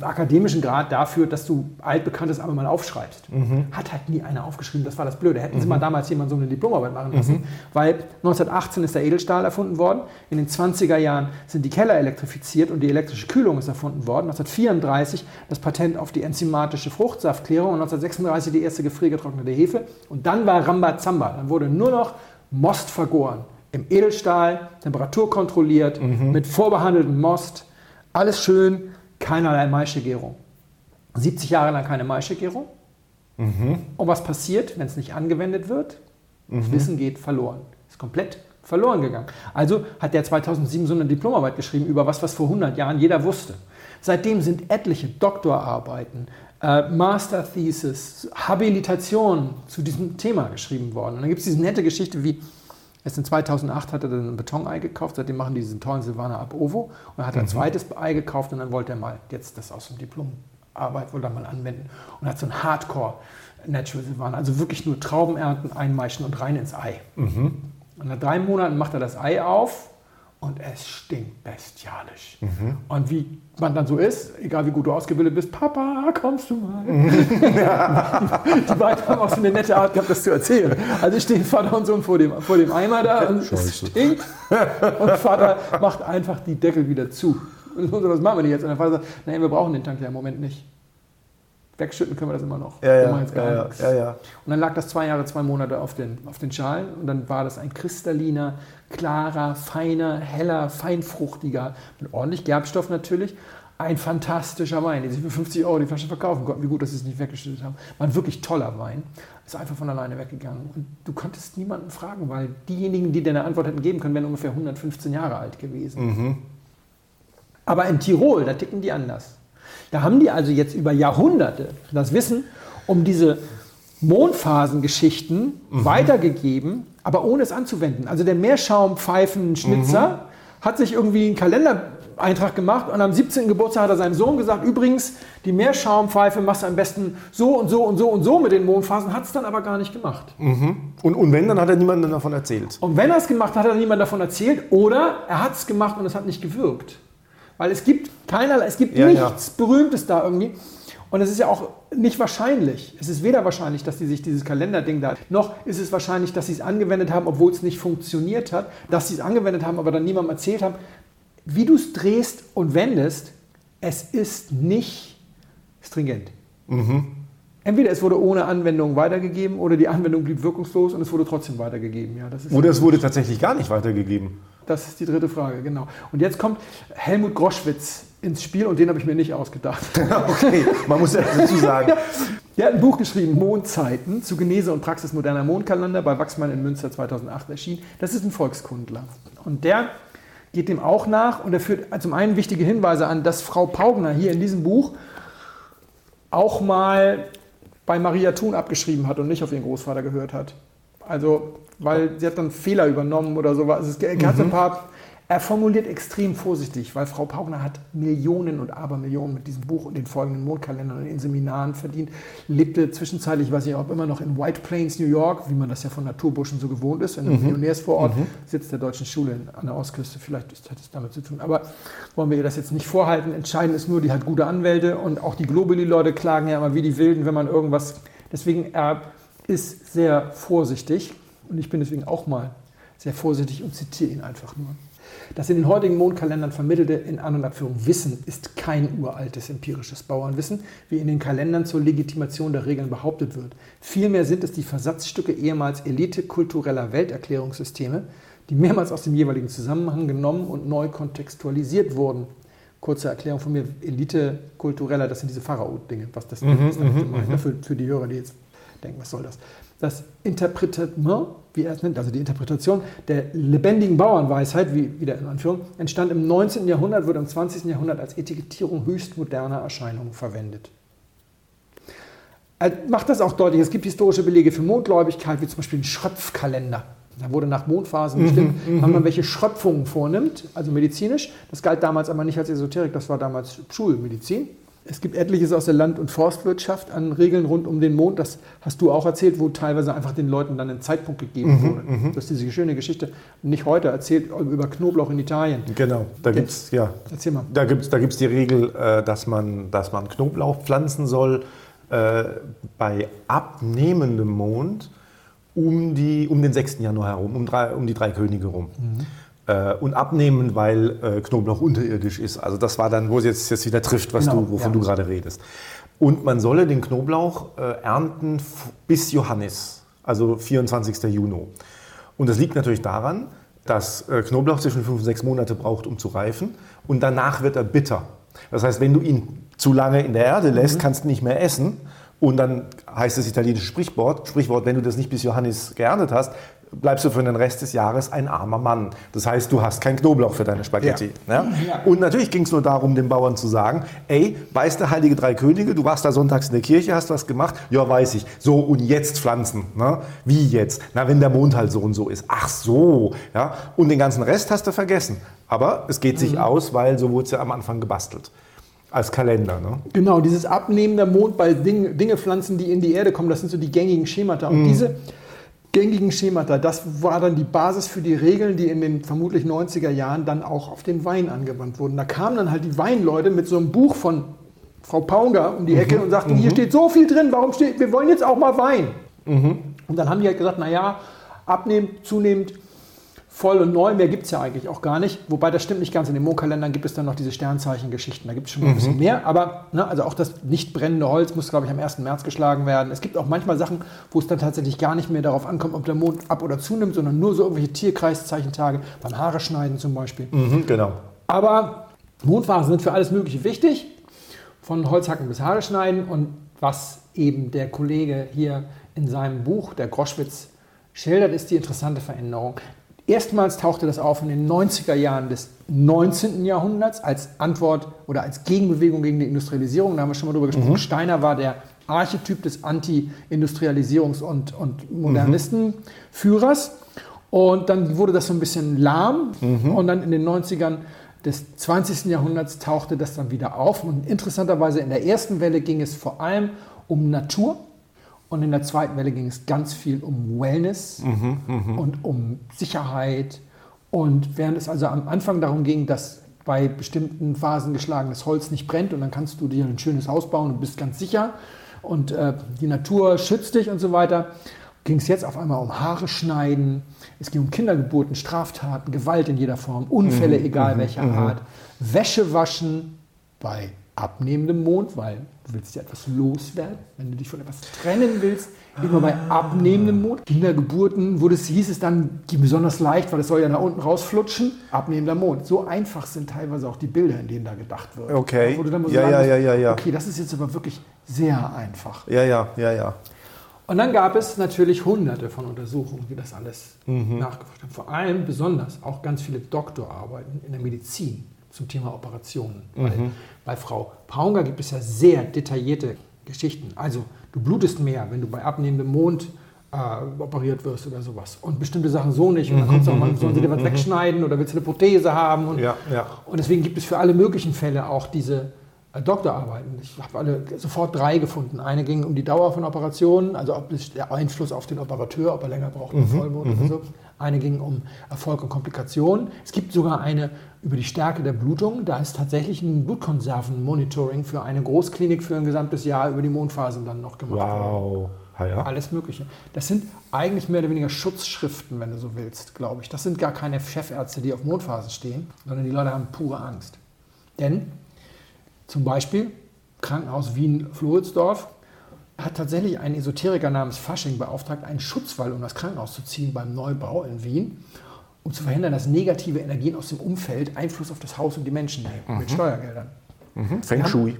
akademischen Grad dafür, dass du altbekanntes einmal mal aufschreibst. Hat halt nie einer aufgeschrieben, das war das Blöde. Hätten sie mal damals jemand so eine Diplomarbeit machen lassen. Weil 1918 ist der Edelstahl erfunden worden, in den 20er Jahren sind die Keller elektrifiziert und die elektrische Kühlung ist erfunden worden. 1934 das Patent auf die enzymatische Fruchtsaftklärung und 1936 die erste gefriergetrocknete Hefe. Und dann war Rambazamba. Dann wurde nur noch Most vergoren. Im Edelstahl, Temperatur kontrolliert, mit vorbehandeltem Most. Alles schön, keinerlei Maischegärung. 70 Jahre lang keine Maischegärung. Und was passiert, wenn es nicht angewendet wird? Das Wissen geht verloren. Ist komplett verloren gegangen. Also hat der 2007 so eine Diplomarbeit geschrieben über was, was vor 100 Jahren jeder wusste. Seitdem sind etliche Doktorarbeiten, äh, Master Thesis, Habilitation zu diesem Thema geschrieben worden. Und dann gibt es diese nette Geschichte wie, erst in 2008 hat er dann ein Betonei gekauft, seitdem machen die diesen tollen Silvaner ab Ovo und dann hat er ein zweites Ei gekauft und dann wollte er mal jetzt das aus dem Diplomarbeit wollte er mal anwenden und hat so ein Hardcore Natural Silvaner, also wirklich nur Trauben ernten, einmeischen und rein ins Ei. Und nach drei Monaten macht er das Ei auf und es stinkt bestialisch. Und wie man dann so ist, egal wie gut du ausgebildet bist, Papa, kommst du mal? die beiden haben auch so eine nette Art gehabt, das zu erzählen. Also stehen Vater und Sohn vor dem, vor dem Eimer da und es Scheiße. stinkt. Und Vater macht einfach die Deckel wieder zu. Und so, was machen wir denn jetzt? Und der Vater sagt, nein, wir brauchen den Tank ja im Moment nicht. Wegschütten können wir das immer noch. Ja, ja, machen jetzt gar ja, ja, nichts. ja. Und dann lag das zwei Jahre, zwei Monate auf den, auf den Schalen und dann war das ein kristalliner, klarer, feiner, heller, feinfruchtiger, mit ordentlich Gerbstoff natürlich. Ein fantastischer Wein, den sie für 50 Euro die Flasche verkaufen konnten. Wie gut, dass sie es nicht weggeschüttet haben. War ein wirklich toller Wein. Ist einfach von alleine weggegangen. Und du konntest niemanden fragen, weil diejenigen, die dir eine Antwort hätten geben können, wären ungefähr 115 Jahre alt gewesen. Aber in Tirol, da ticken die anders. Da haben die also jetzt über Jahrhunderte das Wissen um diese Mondphasengeschichten weitergegeben, aber ohne es anzuwenden. Also der Meerschaumpfeifenschnitzer hat sich irgendwie einen Kalendereintrag gemacht und am 17. Geburtstag hat er seinem Sohn gesagt, übrigens, die Meerschaumpfeife machst du am besten so und so und so und so mit den Mondphasen, hat es dann aber gar nicht gemacht. Und, und wenn, dann hat er niemandem davon erzählt. Und wenn er es gemacht hat, hat er niemand davon erzählt oder er hat es gemacht und es hat nicht gewirkt. Weil es gibt keinerlei, es gibt Ja, nichts Berühmtes da irgendwie. Und es ist ja auch nicht wahrscheinlich. Es ist weder wahrscheinlich, dass die sich dieses Kalenderding da, noch ist es wahrscheinlich, dass sie es angewendet haben, obwohl es nicht funktioniert hat, dass sie es angewendet haben, aber dann niemandem erzählt haben. Wie du es drehst und wendest, es ist nicht stringent. Entweder es wurde ohne Anwendung weitergegeben oder die Anwendung blieb wirkungslos und es wurde trotzdem weitergegeben. Ja, das ist Oder es wurde tatsächlich gar nicht weitergegeben. Das ist die dritte Frage, genau. Und jetzt kommt Helmut Groschwitz ins Spiel und den habe ich mir nicht ausgedacht. Okay, man muss ja dazu sagen. Der hat ein Buch geschrieben, Mondzeiten, zu Genese und Praxis moderner Mondkalender, bei Wachsmann in Münster 2008 erschienen. Das ist ein Volkskundler. Und der geht dem auch nach und er führt zum einen wichtige Hinweise an, dass Frau Paugner hier in diesem Buch auch mal bei Maria Thun abgeschrieben hat und nicht auf ihren Großvater gehört hat. Also, weil sie hat dann Fehler übernommen oder sowas. Es hat ein paar, er formuliert extrem vorsichtig, weil Frau Paugner hat Millionen und Abermillionen mit diesem Buch und den folgenden Mondkalendern und in Seminaren verdient, lebte zwischenzeitlich, weiß ich auch immer noch in White Plains, New York, wie man das ja von Naturburschen so gewohnt ist, in einem Pioniersvorort, sitzt der deutschen Schule an der Ostküste, vielleicht hat es damit zu tun. Aber wollen wir ihr das jetzt nicht vorhalten. Entscheidend ist nur, die hat gute Anwälte und auch die Globally-Leute klagen ja immer wie die Wilden, wenn man irgendwas. Deswegen, er ist sehr vorsichtig und ich bin deswegen auch mal sehr vorsichtig und zitiere ihn einfach nur. Das in den heutigen Mondkalendern vermittelte in An- und Abführung Wissen ist kein uraltes empirisches Bauernwissen, wie in den Kalendern zur Legitimation der Regeln behauptet wird. Vielmehr sind es die Versatzstücke ehemals Elite kultureller Welterklärungssysteme, die mehrmals aus dem jeweiligen Zusammenhang genommen und neu kontextualisiert wurden. Kurze Erklärung von mir, Elite kultureller, das sind diese Pharao-Dinge, was das ist damit gemeint, ne? für, für die Hörer, die jetzt denken, was soll das? Das Interpretement, wie er es nennt, also die Interpretation der lebendigen Bauernweisheit, wie wieder in Anführung, entstand im 19. Jahrhundert, wird im 20. Jahrhundert als Etikettierung höchst moderner Erscheinungen verwendet. Er macht das auch deutlich. Es gibt historische Belege für Mondgläubigkeit, wie zum Beispiel den Schröpfkalender. Da wurde nach Mondphasen bestimmt, wann man welche Schröpfungen vornimmt, also medizinisch. Das galt damals aber nicht als Esoterik, das war damals Schulmedizin. Es gibt etliches aus der Land- und Forstwirtschaft an Regeln rund um den Mond. Das hast du auch erzählt, wo teilweise einfach den Leuten dann ein Zeitpunkt gegeben wurde. Das ist diese schöne Geschichte, nicht heute erzählt, über Knoblauch in Italien. Genau, da gibt es ja, Erzähl mal. da gibt's, da gibt's die Regel, äh, dass, man, dass man Knoblauch pflanzen soll äh, bei abnehmendem Mond um, die, um den 6. Januar herum, um, drei, um die drei Könige rum. Äh, und abnehmend, weil äh, Knoblauch unterirdisch ist. Also das war dann, wo es jetzt, jetzt wieder trifft, was Genau, du, wovon ja. du gerade redest. Und man solle den Knoblauch äh, ernten bis Johannis, also 24. Juni. Und das liegt natürlich daran, dass äh, Knoblauch zwischen fünf und sechs Monate braucht, um zu reifen. Und danach wird er bitter. Das heißt, wenn du ihn zu lange in der Erde lässt, kannst du nicht mehr essen. Und dann heißt das italienische Sprichwort, Sprichwort, wenn du das nicht bis Johannes geerntet hast, bleibst du für den Rest des Jahres ein armer Mann. Das heißt, du hast kein Knoblauch für deine Spaghetti. Ja. Ja? Und natürlich ging es nur darum, den Bauern zu sagen, ey, weißt du, Heilige Drei Könige, du warst da sonntags in der Kirche, hast was gemacht? Ja, weiß ich. So, und jetzt pflanzen. Ne? Wie jetzt? Na, wenn der Mond halt so und so ist. Ach so. Ja? Und den ganzen Rest hast du vergessen. Aber es geht sich mhm. aus, weil so wurde es ja am Anfang gebastelt als Kalender. Ne? Genau, dieses Abnehmen der Mondball, Dinge, Dinge pflanzen, die in die Erde kommen, das sind so die gängigen Schemata. Und mm. diese gängigen Schemata, das war dann die Basis für die Regeln, die in den vermutlich 90er Jahren dann auch auf den Wein angewandt wurden. Da kamen dann halt die Weinleute mit so einem Buch von Frau Paunger um die Ecke mhm. und sagten, mhm. hier steht so viel drin, warum steht, wir wollen jetzt auch mal Wein. Mhm. Und dann haben die halt gesagt, naja, abnehmend, zunehmend voll und neu, mehr gibt es ja eigentlich auch gar nicht. Wobei das stimmt nicht ganz. In den Mondkalendern gibt es dann noch diese Sternzeichen-Geschichten. Da gibt es schon mal ein bisschen mhm. mehr. Aber ne, also auch das nicht brennende Holz muss, glaube ich, am 1. März geschlagen werden. Es gibt auch manchmal Sachen, wo es dann tatsächlich gar nicht mehr darauf ankommt, ob der Mond ab- oder zunimmt, sondern nur so irgendwelche Tierkreiszeichen-Tage, beim Haare schneiden zum Beispiel. Mhm, genau. Aber Mondphasen sind für alles Mögliche wichtig. Von Holzhacken bis Haare schneiden. Und was eben der Kollege hier in seinem Buch, der Groschwitz, schildert, ist die interessante Veränderung. Erstmals tauchte das auf in den 90er Jahren des 19. Jahrhunderts als Antwort oder als Gegenbewegung gegen die Industrialisierung. Da haben wir schon mal drüber gesprochen. Mhm. Steiner war der Archetyp des Anti-Industrialisierungs- und, und Modernistenführers. Und dann wurde das so ein bisschen lahm. Mhm. Und dann in den 90ern des 20. Jahrhunderts tauchte das dann wieder auf. Und interessanterweise in der ersten Welle ging es vor allem um Natur und in der zweiten Welle ging es ganz viel um Wellness mhm, mh. und um Sicherheit. Und während es also am Anfang darum ging, dass bei bestimmten Phasen geschlagenes Holz nicht brennt und dann kannst du dir ein schönes Haus bauen und bist ganz sicher und äh, die Natur schützt dich und so weiter, ging es jetzt auf einmal um Haare schneiden, es ging um Kindergeburten, Straftaten, Gewalt in jeder Form, Unfälle, mhm, egal mhm, welcher mhm. Art, Wäsche waschen bei abnehmendem Mond, weil du willst ja etwas loswerden, wenn du dich von etwas trennen willst, immer bei abnehmendem Mond. Kindergeburten wurde es, hieß es dann, die besonders leicht, weil es soll ja nach unten rausflutschen, abnehmender Mond. So einfach sind teilweise auch die Bilder, in denen da gedacht wird. Okay. Wo du dann ja, sagen ja, ja, ja, ja. Okay, das ist jetzt aber wirklich sehr einfach. Ja, ja, ja, ja. Und dann gab es natürlich hunderte von Untersuchungen, die das alles mhm. nachgeforscht haben. Vor allem besonders auch ganz viele Doktorarbeiten in der Medizin zum Thema Operationen. Mhm. Weil bei Frau Paunger gibt es ja sehr detaillierte Geschichten. Also du blutest mehr, wenn du bei abnehmendem Mond äh, operiert wirst oder sowas. Und bestimmte Sachen so nicht. Und dann kommst du auch mal, sollen sie dir was mhm. wegschneiden oder willst du eine Prothese haben? Und, ja, ja. und deswegen gibt es für alle möglichen Fälle auch diese Doktorarbeiten. Ich habe alle sofort drei gefunden. Eine ging um die Dauer von Operationen, also ob es der Einfluss auf den Operateur, ob er länger braucht, mhm, Vollmond oder mhm. so. Eine ging um Erfolg und Komplikationen. Es gibt sogar eine über die Stärke der Blutung. Da ist tatsächlich ein Blutkonserven-Monitoring für eine Großklinik für ein gesamtes Jahr über die Mondphasen dann noch gemacht wow. Ja, ja. Alles Mögliche. Das sind eigentlich mehr oder weniger Schutzschriften, wenn du so willst, glaube ich. Das sind gar keine Chefärzte, die auf Mondphasen stehen, sondern die Leute haben pure Angst. Denn zum Beispiel Krankenhaus Wien-Floridsdorf hat tatsächlich ein Esoteriker namens Fasching beauftragt, einen Schutzwall um das Krankenhaus zu ziehen beim Neubau in Wien, um zu verhindern, dass negative Energien aus dem Umfeld Einfluss auf das Haus und die Menschen nehmen, mhm. mit Steuergeldern. Mhm. Feng Shui.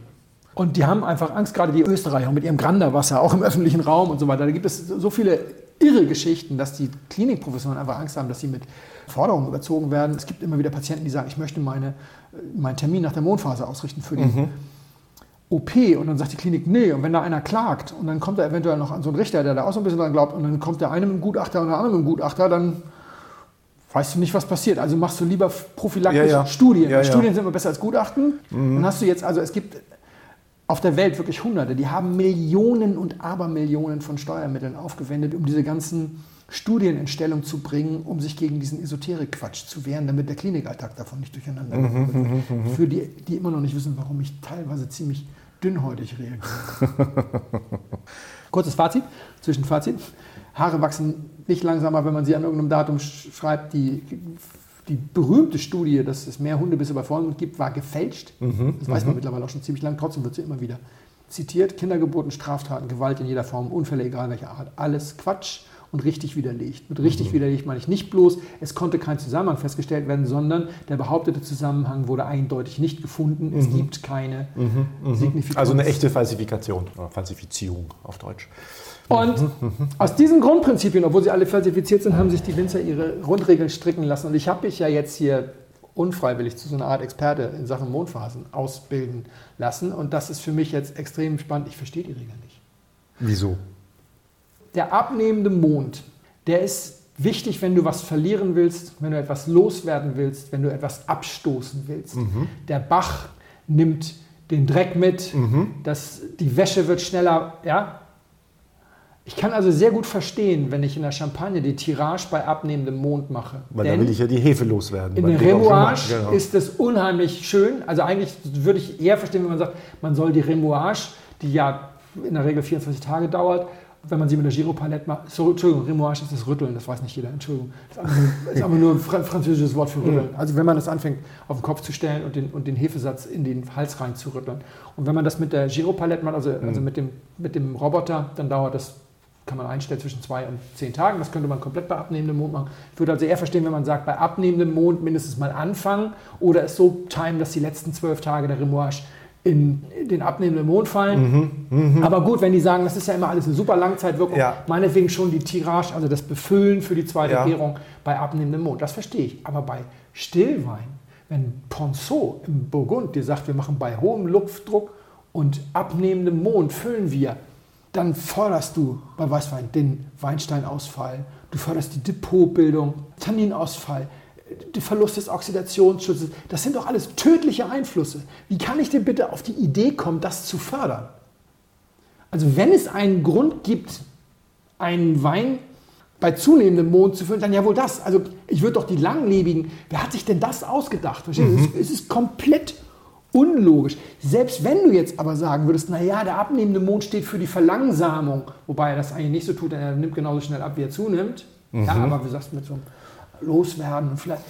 Und die haben einfach Angst, gerade die Österreicher mit ihrem Granderwasser, auch im öffentlichen Raum und so weiter. Da gibt es so viele irre Geschichten, dass die Klinikprofessoren einfach Angst haben, dass sie mit Forderungen überzogen werden. Es gibt immer wieder Patienten, die sagen, ich möchte meine, meinen Termin nach der Mondphase ausrichten für die mhm. OP und dann sagt die Klinik, nee, und wenn da einer klagt und dann kommt da eventuell noch an so einen Richter, der da auch so ein bisschen dran glaubt und dann kommt der eine mit dem Gutachter und der andere mit dem Gutachter, dann weißt du nicht, was passiert. Also machst du lieber prophylaktisch ja, ja. Studien. Ja, Studien sind immer besser als Gutachten. Mhm. Dann hast du jetzt, also es gibt auf der Welt wirklich Hunderte, die haben Millionen und Abermillionen von Steuermitteln aufgewendet, um diese ganzen Studien in Stellung zu bringen, um sich gegen diesen Esoterik-Quatsch zu wehren, damit der Klinikalltag davon nicht durcheinander mhm, wird. Mhm, mhm, Für die, die immer noch nicht wissen, warum ich teilweise ziemlich dünnhäutig reagiere. Kurzes Fazit, Zwischenfazit. Haare wachsen nicht langsamer, wenn man sie an irgendeinem Datum schreibt. Die, die berühmte Studie, dass es mehr Hundebisse bei Vollmond gibt, war gefälscht. Mhm, das weiß man mittlerweile auch schon ziemlich lang. Trotzdem wird sie immer wieder zitiert. Kindergeburten, Straftaten, Gewalt in jeder Form, Unfälle, egal welcher Art. Alles Quatsch. Und richtig widerlegt. Mit richtig widerlegt meine ich nicht bloß, es konnte kein Zusammenhang festgestellt werden, sondern der behauptete Zusammenhang wurde eindeutig nicht gefunden. Es gibt keine Signifikanz. Also eine echte Falsifikation oder Falsifizierung auf Deutsch. Und aus diesen Grundprinzipien, obwohl sie alle falsifiziert sind, haben sich die Winzer ihre Grundregeln stricken lassen. Und ich habe mich ja jetzt hier unfreiwillig zu so einer Art Experte in Sachen Mondphasen ausbilden lassen. Und das ist für mich jetzt extrem spannend. Ich verstehe die Regeln nicht. Wieso? Der abnehmende Mond, der ist wichtig, wenn du was verlieren willst, wenn du etwas loswerden willst, wenn du etwas abstoßen willst. Der Bach nimmt den Dreck mit, das, die Wäsche wird schneller, ja. Ich kann also sehr gut verstehen, wenn ich in der Champagne die Tirage bei abnehmendem Mond mache. Weil da will ich ja die Hefe loswerden. in der Remouage genau. ist es unheimlich schön. Also eigentlich würde ich eher verstehen, wenn man sagt, man soll die Remouage, die ja in der Regel 24 Tage dauert, wenn man sie mit der Giropalette macht. So, Entschuldigung, Remouage ist das Rütteln, das weiß nicht jeder. Entschuldigung. Das ist einfach nur, ein fra- französisches Wort für Rütteln. Also wenn man das anfängt, auf den Kopf zu stellen und den, und den Hefesatz in den Hals rein zu rütteln. Und wenn man das mit der Giropalette macht, also, also mit, dem, mit dem Roboter, dann dauert das kann man einstellen zwischen zwei und zehn Tagen. Das könnte man komplett bei abnehmendem Mond machen. Ich würde also eher verstehen, wenn man sagt, bei abnehmendem Mond mindestens mal anfangen oder es so timen, dass die letzten zwölf Tage der Remouage in den abnehmenden Mond fallen. Aber gut, wenn die sagen, das ist ja immer alles eine super Langzeitwirkung, Ja. meinetwegen schon die Tirage, also das Befüllen für die zweite Ja. Gärung bei abnehmendem Mond. Das verstehe ich. Aber bei Stillwein, wenn Ponceau im Burgund dir sagt, wir machen bei hohem Luftdruck und abnehmendem Mond füllen wir, dann förderst du bei Weißwein den Weinsteinausfall, du förderst die Depotbildung, Tanninausfall, der Verlust des Oxidationsschutzes. Das sind doch alles tödliche Einflüsse. Wie kann ich denn bitte auf die Idee kommen, das zu fördern? Also wenn es einen Grund gibt, einen Wein bei zunehmendem Mond zu füllen, dann ja wohl das. Also ich würde doch die langlebigen, wer hat sich denn das ausgedacht? Verstehst du? Es, ist komplett unlogisch. Selbst wenn du jetzt aber sagen würdest, naja, der abnehmende Mond steht für die Verlangsamung, wobei er das eigentlich nicht so tut, denn er nimmt genauso schnell ab, wie er zunimmt. Ja, aber wie sagst du, mit so einem Loswerden vielleicht.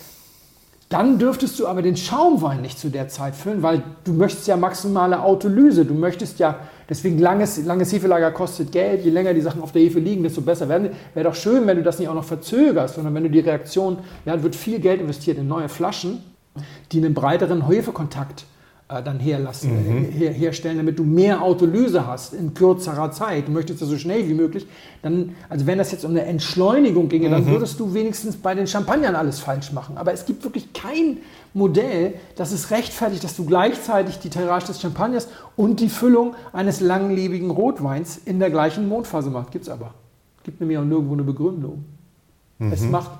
Dann dürftest du aber den Schaumwein nicht zu der Zeit füllen, weil du möchtest ja maximale Autolyse. Du möchtest ja, deswegen langes, langes Hefelager kostet Geld. Je länger die Sachen auf der Hefe liegen, desto besser werden. Wäre doch schön, wenn du das nicht auch noch verzögerst, sondern wenn du die Reaktion, ja, wird viel Geld investiert in neue Flaschen, die einen breiteren Hefekontakt dann herlassen, äh, her, herstellen, damit du mehr Autolyse hast in kürzerer Zeit. Du möchtest ja so schnell wie möglich. Dann, also wenn das jetzt um eine Entschleunigung ginge, dann würdest du wenigstens bei den Champagnern alles falsch machen. Aber es gibt wirklich kein Modell, das es rechtfertigt, dass du gleichzeitig die Tirage des Champagners und die Füllung eines langlebigen Rotweins in der gleichen Mondphase machst. Gibt es aber. Gibt nämlich auch nirgendwo eine Begründung. Es macht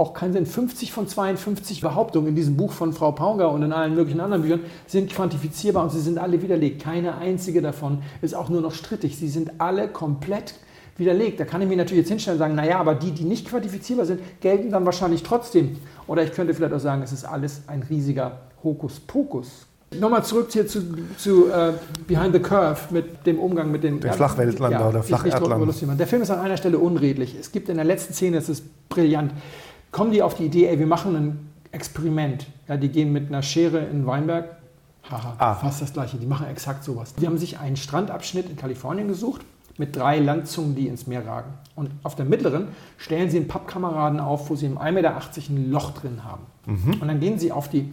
auch keinen Sinn. 50 von 52 Behauptungen in diesem Buch von Frau Paunger und in allen möglichen anderen Büchern sind quantifizierbar und sie sind alle widerlegt. Keine einzige davon ist auch nur noch strittig. Sie sind alle komplett widerlegt. Da kann ich mir natürlich jetzt hinstellen und sagen, naja, aber die, die nicht quantifizierbar sind, gelten dann wahrscheinlich trotzdem. Oder ich könnte vielleicht auch sagen, es ist alles ein riesiger Hokuspokus. Nochmal zurück hier zu, zu äh, Behind the Curve mit dem Umgang mit den Den Flachweltlander oder Flacherdlern. lustig machen. Der Film ist an einer Stelle unredlich. Es gibt in der letzten Szene, das ist brillant, kommen die auf die Idee, ey, wir machen ein Experiment. Ja, die gehen mit einer Schere in Weinberg. Haha, Ah. fast das gleiche. Die machen exakt sowas. Die haben sich einen Strandabschnitt in Kalifornien gesucht mit drei Landzungen, die ins Meer ragen. Und auf der mittleren stellen sie einen Pappkameraden auf, wo sie im 1,80 Meter ein Loch drin haben. Und dann gehen sie auf die,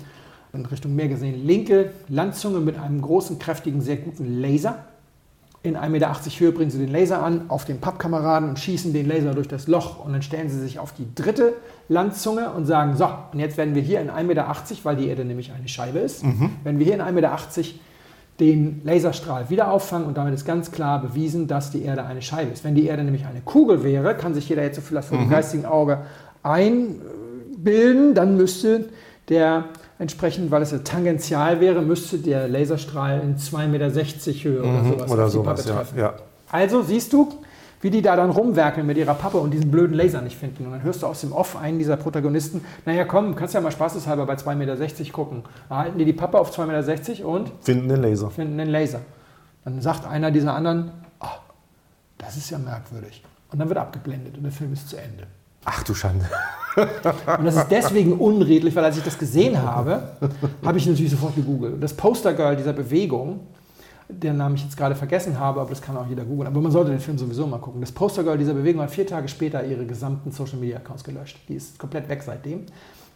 in Richtung Meer gesehen, linke Landzunge mit einem großen, kräftigen, sehr guten Laser. In 1,80 Meter Höhe bringen sie den Laser an auf den Pappkameraden und schießen den Laser durch das Loch. Und dann stellen sie sich auf die dritte Landzunge und sagen, so, und jetzt werden wir hier in 1,80 Meter, weil die Erde nämlich eine Scheibe ist, werden wir hier in 1,80 Meter den Laserstrahl wieder auffangen und damit ist ganz klar bewiesen, dass die Erde eine Scheibe ist. Wenn die Erde nämlich eine Kugel wäre, kann sich jeder jetzt so vielleicht vor dem geistigen Auge einbilden, dann müsste der entsprechend, weil es ja tangential wäre, müsste der Laserstrahl in 2,60 Meter Höhe oder sowas, Mhm. Oder auf die sowas, ja. ja. Also siehst du, wie die da dann rumwerkeln mit ihrer Pappe und diesen blöden Laser nicht finden. Und dann hörst du aus dem Off einen dieser Protagonisten, naja komm, kannst ja mal spaßeshalber bei 2,60 Meter gucken. Da halten die die Pappe auf 2,60 Meter und Finden den Laser. finden den Laser. Dann sagt einer dieser anderen, "Ah, das ist ja merkwürdig. Und dann wird abgeblendet und der Film ist zu Ende. Ach du Schande. Und das ist deswegen unredlich, weil als ich das gesehen habe, habe ich natürlich sofort gegoogelt. Und das Postergirl dieser Bewegung deren Namen ich jetzt gerade vergessen habe, aber das kann auch jeder googeln. Aber man sollte den Film sowieso mal gucken. Das Postergirl dieser Bewegung hat vier Tage später ihre gesamten Social Media Accounts gelöscht. Die ist komplett weg seitdem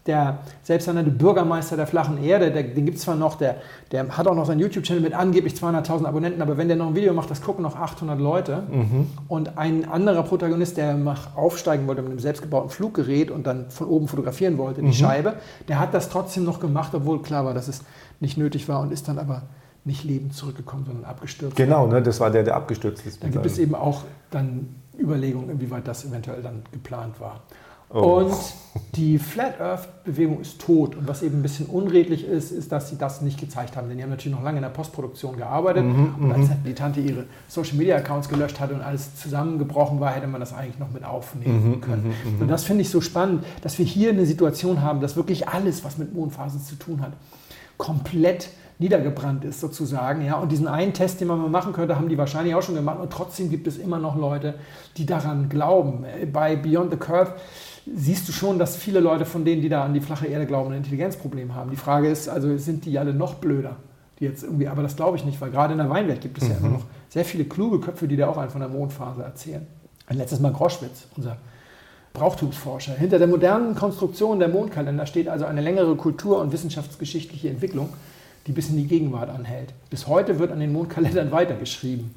der selbsternannte Bürgermeister der flachen Erde, der, den gibt es zwar noch, der, der hat auch noch seinen YouTube-Channel mit angeblich 200.000 Abonnenten, aber wenn der noch ein Video macht, das gucken noch 800 Leute. Mhm. Und ein anderer Protagonist, der aufsteigen wollte mit einem selbstgebauten Fluggerät und dann von oben fotografieren wollte, die mhm. Scheibe, der hat das trotzdem noch gemacht, obwohl klar war, dass es nicht nötig war und ist dann aber nicht lebend zurückgekommen, sondern abgestürzt. Genau, ne, das war der, der abgestürzt ist. Da gibt es eben auch dann Überlegungen, inwieweit das eventuell dann geplant war. Oh. Und die Flat Earth-Bewegung ist tot. Und was eben ein bisschen unredlich ist, ist, dass sie das nicht gezeigt haben. Denn die haben natürlich noch lange in der Postproduktion gearbeitet. Mhm, und als mhm. die Tante ihre Social-Media-Accounts gelöscht hatte und alles zusammengebrochen war, hätte man das eigentlich noch mit aufnehmen mhm, können. Mhm, mhm, und das finde ich so spannend, dass wir hier eine Situation haben, dass wirklich alles, was mit Mondphasen zu tun hat, komplett niedergebrannt ist sozusagen. Ja? Und diesen einen Test, den man mal machen könnte, haben die wahrscheinlich auch schon gemacht. Und trotzdem gibt es immer noch Leute, die daran glauben. Bei Beyond the Curve siehst du schon, dass viele Leute von denen, die da an die flache Erde glauben, ein Intelligenzproblem haben. Die Frage ist, also sind die alle noch blöder? Die jetzt irgendwie, aber das glaube ich nicht, weil gerade in der Weinwelt gibt es mhm. ja immer noch sehr viele kluge Köpfe, die da auch einen von der Mondphase erzählen. Ein letztes Mal Groschwitz, unser Brauchtumsforscher. Hinter der modernen Konstruktion der Mondkalender steht also eine längere kultur- und wissenschaftsgeschichtliche Entwicklung, die bis in die Gegenwart anhält. Bis heute wird an den Mondkalendern weitergeschrieben.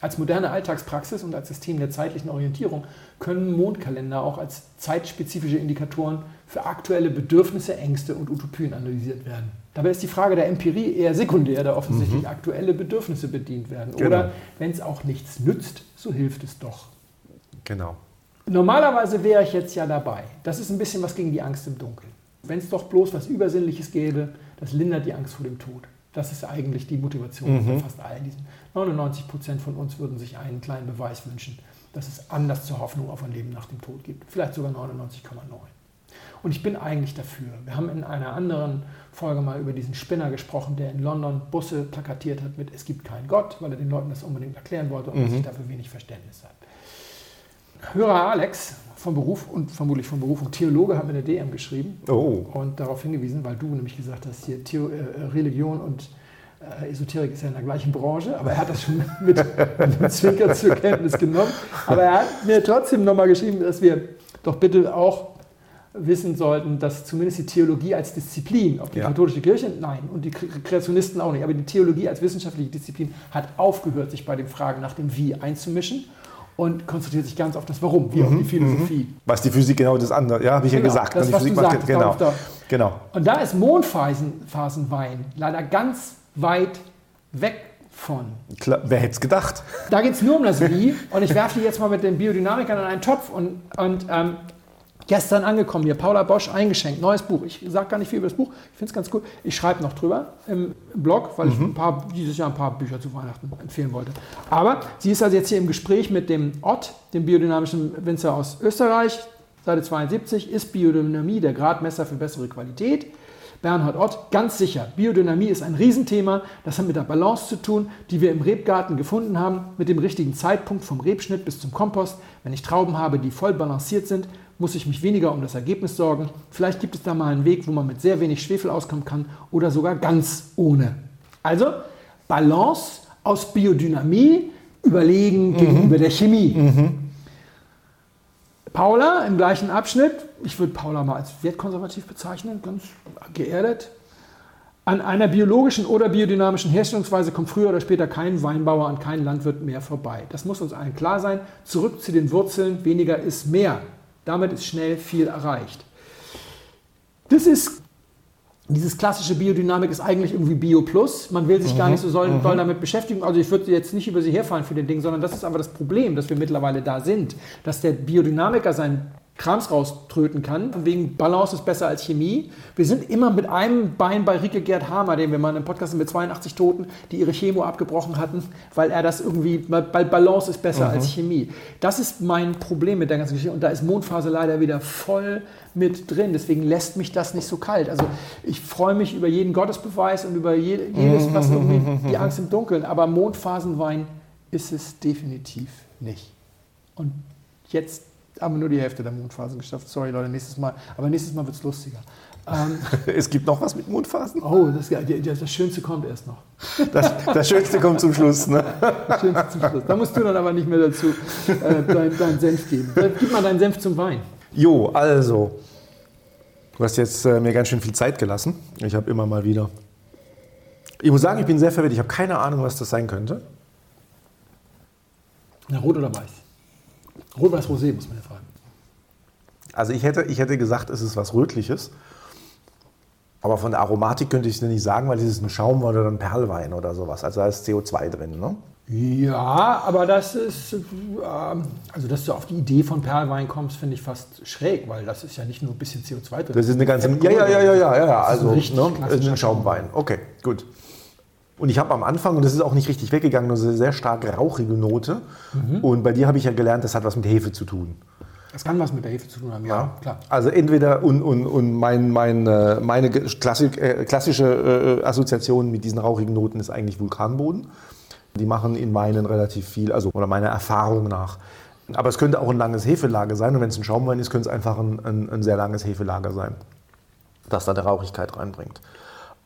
Als moderne Alltagspraxis und als System der zeitlichen Orientierung können Mondkalender auch als zeitspezifische Indikatoren für aktuelle Bedürfnisse, Ängste und Utopien analysiert werden. Dabei ist die Frage der Empirie eher sekundär, da offensichtlich mhm. aktuelle Bedürfnisse bedient werden. Genau. Oder wenn es auch nichts nützt, so hilft es doch. Genau. Normalerweise wäre ich jetzt ja dabei. Das ist ein bisschen was gegen die Angst im Dunkeln. Wenn es doch bloß was Übersinnliches gäbe, das lindert die Angst vor dem Tod. Das ist eigentlich die Motivation mhm. fast allen diesen 99 Prozent von uns würden sich einen kleinen Beweis wünschen, dass es anders zur Hoffnung auf ein Leben nach dem Tod gibt. Vielleicht sogar 99,9. Und ich bin eigentlich dafür. Wir haben in einer anderen Folge mal über diesen Spinner gesprochen, der in London Busse plakatiert hat mit Es gibt keinen Gott, weil er den Leuten das unbedingt erklären wollte und mhm. sich dafür wenig Verständnis hat. Hörer Alex von Beruf und vermutlich von Berufung Theologe hat mir eine DM geschrieben oh. und darauf hingewiesen, weil du nämlich gesagt hast, hier Theo, äh, Religion und äh, Esoterik ist ja in der gleichen Branche, aber er hat das schon mit, mit Zwinker zur Kenntnis genommen. Aber er hat mir trotzdem nochmal geschrieben, dass wir doch bitte auch wissen sollten, dass zumindest die Theologie als Disziplin, ob die ja. katholische Kirche, nein, und die Kreationisten auch nicht, aber die Theologie als wissenschaftliche Disziplin hat aufgehört, sich bei den Fragen nach dem Wie einzumischen und konzentriert sich ganz auf das Warum, wie mhm, auf die Philosophie. Mhm. Was die Physik genau das andere, ja, habe ich genau, ja gesagt. Das, die was Physik du macht, sagst, genau. genau. Und da ist Mondphasenwein leider ganz weit weg von. Klar, wer hätte es gedacht? Da geht es nur um das Wie. Und ich werfe die jetzt mal mit den Biodynamikern in einen Topf. Und, und ähm, gestern angekommen hier, Paula Bosch eingeschenkt, neues Buch. Ich sage gar nicht viel über das Buch, ich finde es ganz cool. Ich schreibe noch drüber im Blog, weil ich mhm. ein paar, dieses Jahr ein paar Bücher zu Weihnachten empfehlen wollte. Aber sie ist also jetzt hier im Gespräch mit dem Ott, dem biodynamischen Winzer aus Österreich. Seite 72 ist Biodynamie der Gradmesser für bessere Qualität. Bernhard Ott, ganz sicher, Biodynamie ist ein Riesenthema. Das hat mit der Balance zu tun, die wir im Rebgarten gefunden haben, mit dem richtigen Zeitpunkt vom Rebschnitt bis zum Kompost. Wenn ich Trauben habe, die voll balanciert sind, muss ich mich weniger um das Ergebnis sorgen. Vielleicht gibt es da mal einen Weg, wo man mit sehr wenig Schwefel auskommen kann oder sogar ganz ohne. Also Balance aus Biodynamie überlegen mhm. gegenüber der Chemie. Mhm. Paula im gleichen Abschnitt, ich würde Paula mal als wertkonservativ bezeichnen, ganz geerdet. An einer biologischen oder biodynamischen Herstellungsweise kommt früher oder später kein Weinbauer an keinen Landwirt mehr vorbei. Das muss uns allen klar sein. Zurück zu den Wurzeln, weniger ist mehr. Damit ist schnell viel erreicht. Das ist dieses klassische Biodynamik ist eigentlich irgendwie Bio Plus. Man will sich mhm. gar nicht so doll, mhm. damit beschäftigen. Also ich würde jetzt nicht über sie herfallen für den Ding, sondern das ist aber das Problem, dass wir mittlerweile da sind, dass der Biodynamiker sein Krams rauströten kann. Wegen Balance ist besser als Chemie. Wir sind immer mit einem Bein bei Rike Gerd Hamer, den wir mal im Podcast sind mit 82 Toten, die ihre Chemo abgebrochen hatten, weil er das irgendwie, weil Balance ist besser mhm. als Chemie. Das ist mein Problem mit der ganzen Geschichte. Und da ist Mondphase leider wieder voll mit drin. Deswegen lässt mich das nicht so kalt. Also ich freue mich über jeden Gottesbeweis und über jedes, was irgendwie die Angst im Dunkeln. Aber Mondphasenwein ist es definitiv nicht. Und jetzt haben wir nur die Hälfte der Mondphasen geschafft. Sorry Leute, nächstes Mal. Aber nächstes Mal wird es lustiger. Ähm, Es gibt noch was mit Mondphasen? oh, das, das, das Schönste kommt erst noch. Das, das Schönste kommt zum Schluss. Ne? Das Schönste zum Schluss. Da musst du dann aber nicht mehr dazu äh, deinen dein Senf geben. Äh, Gib mal deinen Senf zum Wein. Jo, also. Du hast jetzt äh, mir ganz schön viel Zeit gelassen. Ich habe immer mal wieder. Ich muss sagen, ich bin sehr verwirrt. Ich habe keine Ahnung, was das sein könnte. Na, rot oder weiß? Rot, weiß, rosé, muss man ja fragen. Also ich hätte, ich hätte gesagt, es ist was Rötliches. Aber von der Aromatik könnte ich es nicht sagen, weil es ist ein Schaumwein oder ein Perlwein oder sowas. Also da ist CO2 drin. Ne? Ja, aber das ist, ähm, also dass du auf die Idee von Perlwein kommst, finde ich fast schräg, weil das ist ja nicht nur ein bisschen CO2 drin. Das ist eine ganze. Ja, ja, ja, ja, ja, ja. ja. Also ne, ein Schaumwein. Okay, gut. Und ich habe am Anfang, und das ist auch nicht richtig weggegangen, eine sehr stark rauchige Note. Und bei dir habe ich ja gelernt, das hat was mit Hefe zu tun. Das kann was mit der Hefe zu tun haben, ja, klar. Also entweder und, und, und mein, mein, äh, meine Klassik, äh, klassische äh, Assoziation mit diesen rauchigen Noten ist eigentlich Vulkanboden. Die machen in Weinen relativ viel, also oder meiner Erfahrung nach. Aber es könnte auch ein langes Hefelager sein und wenn es ein Schaumwein ist, könnte es einfach ein, ein, ein sehr langes Hefelager sein, das da eine Rauchigkeit reinbringt.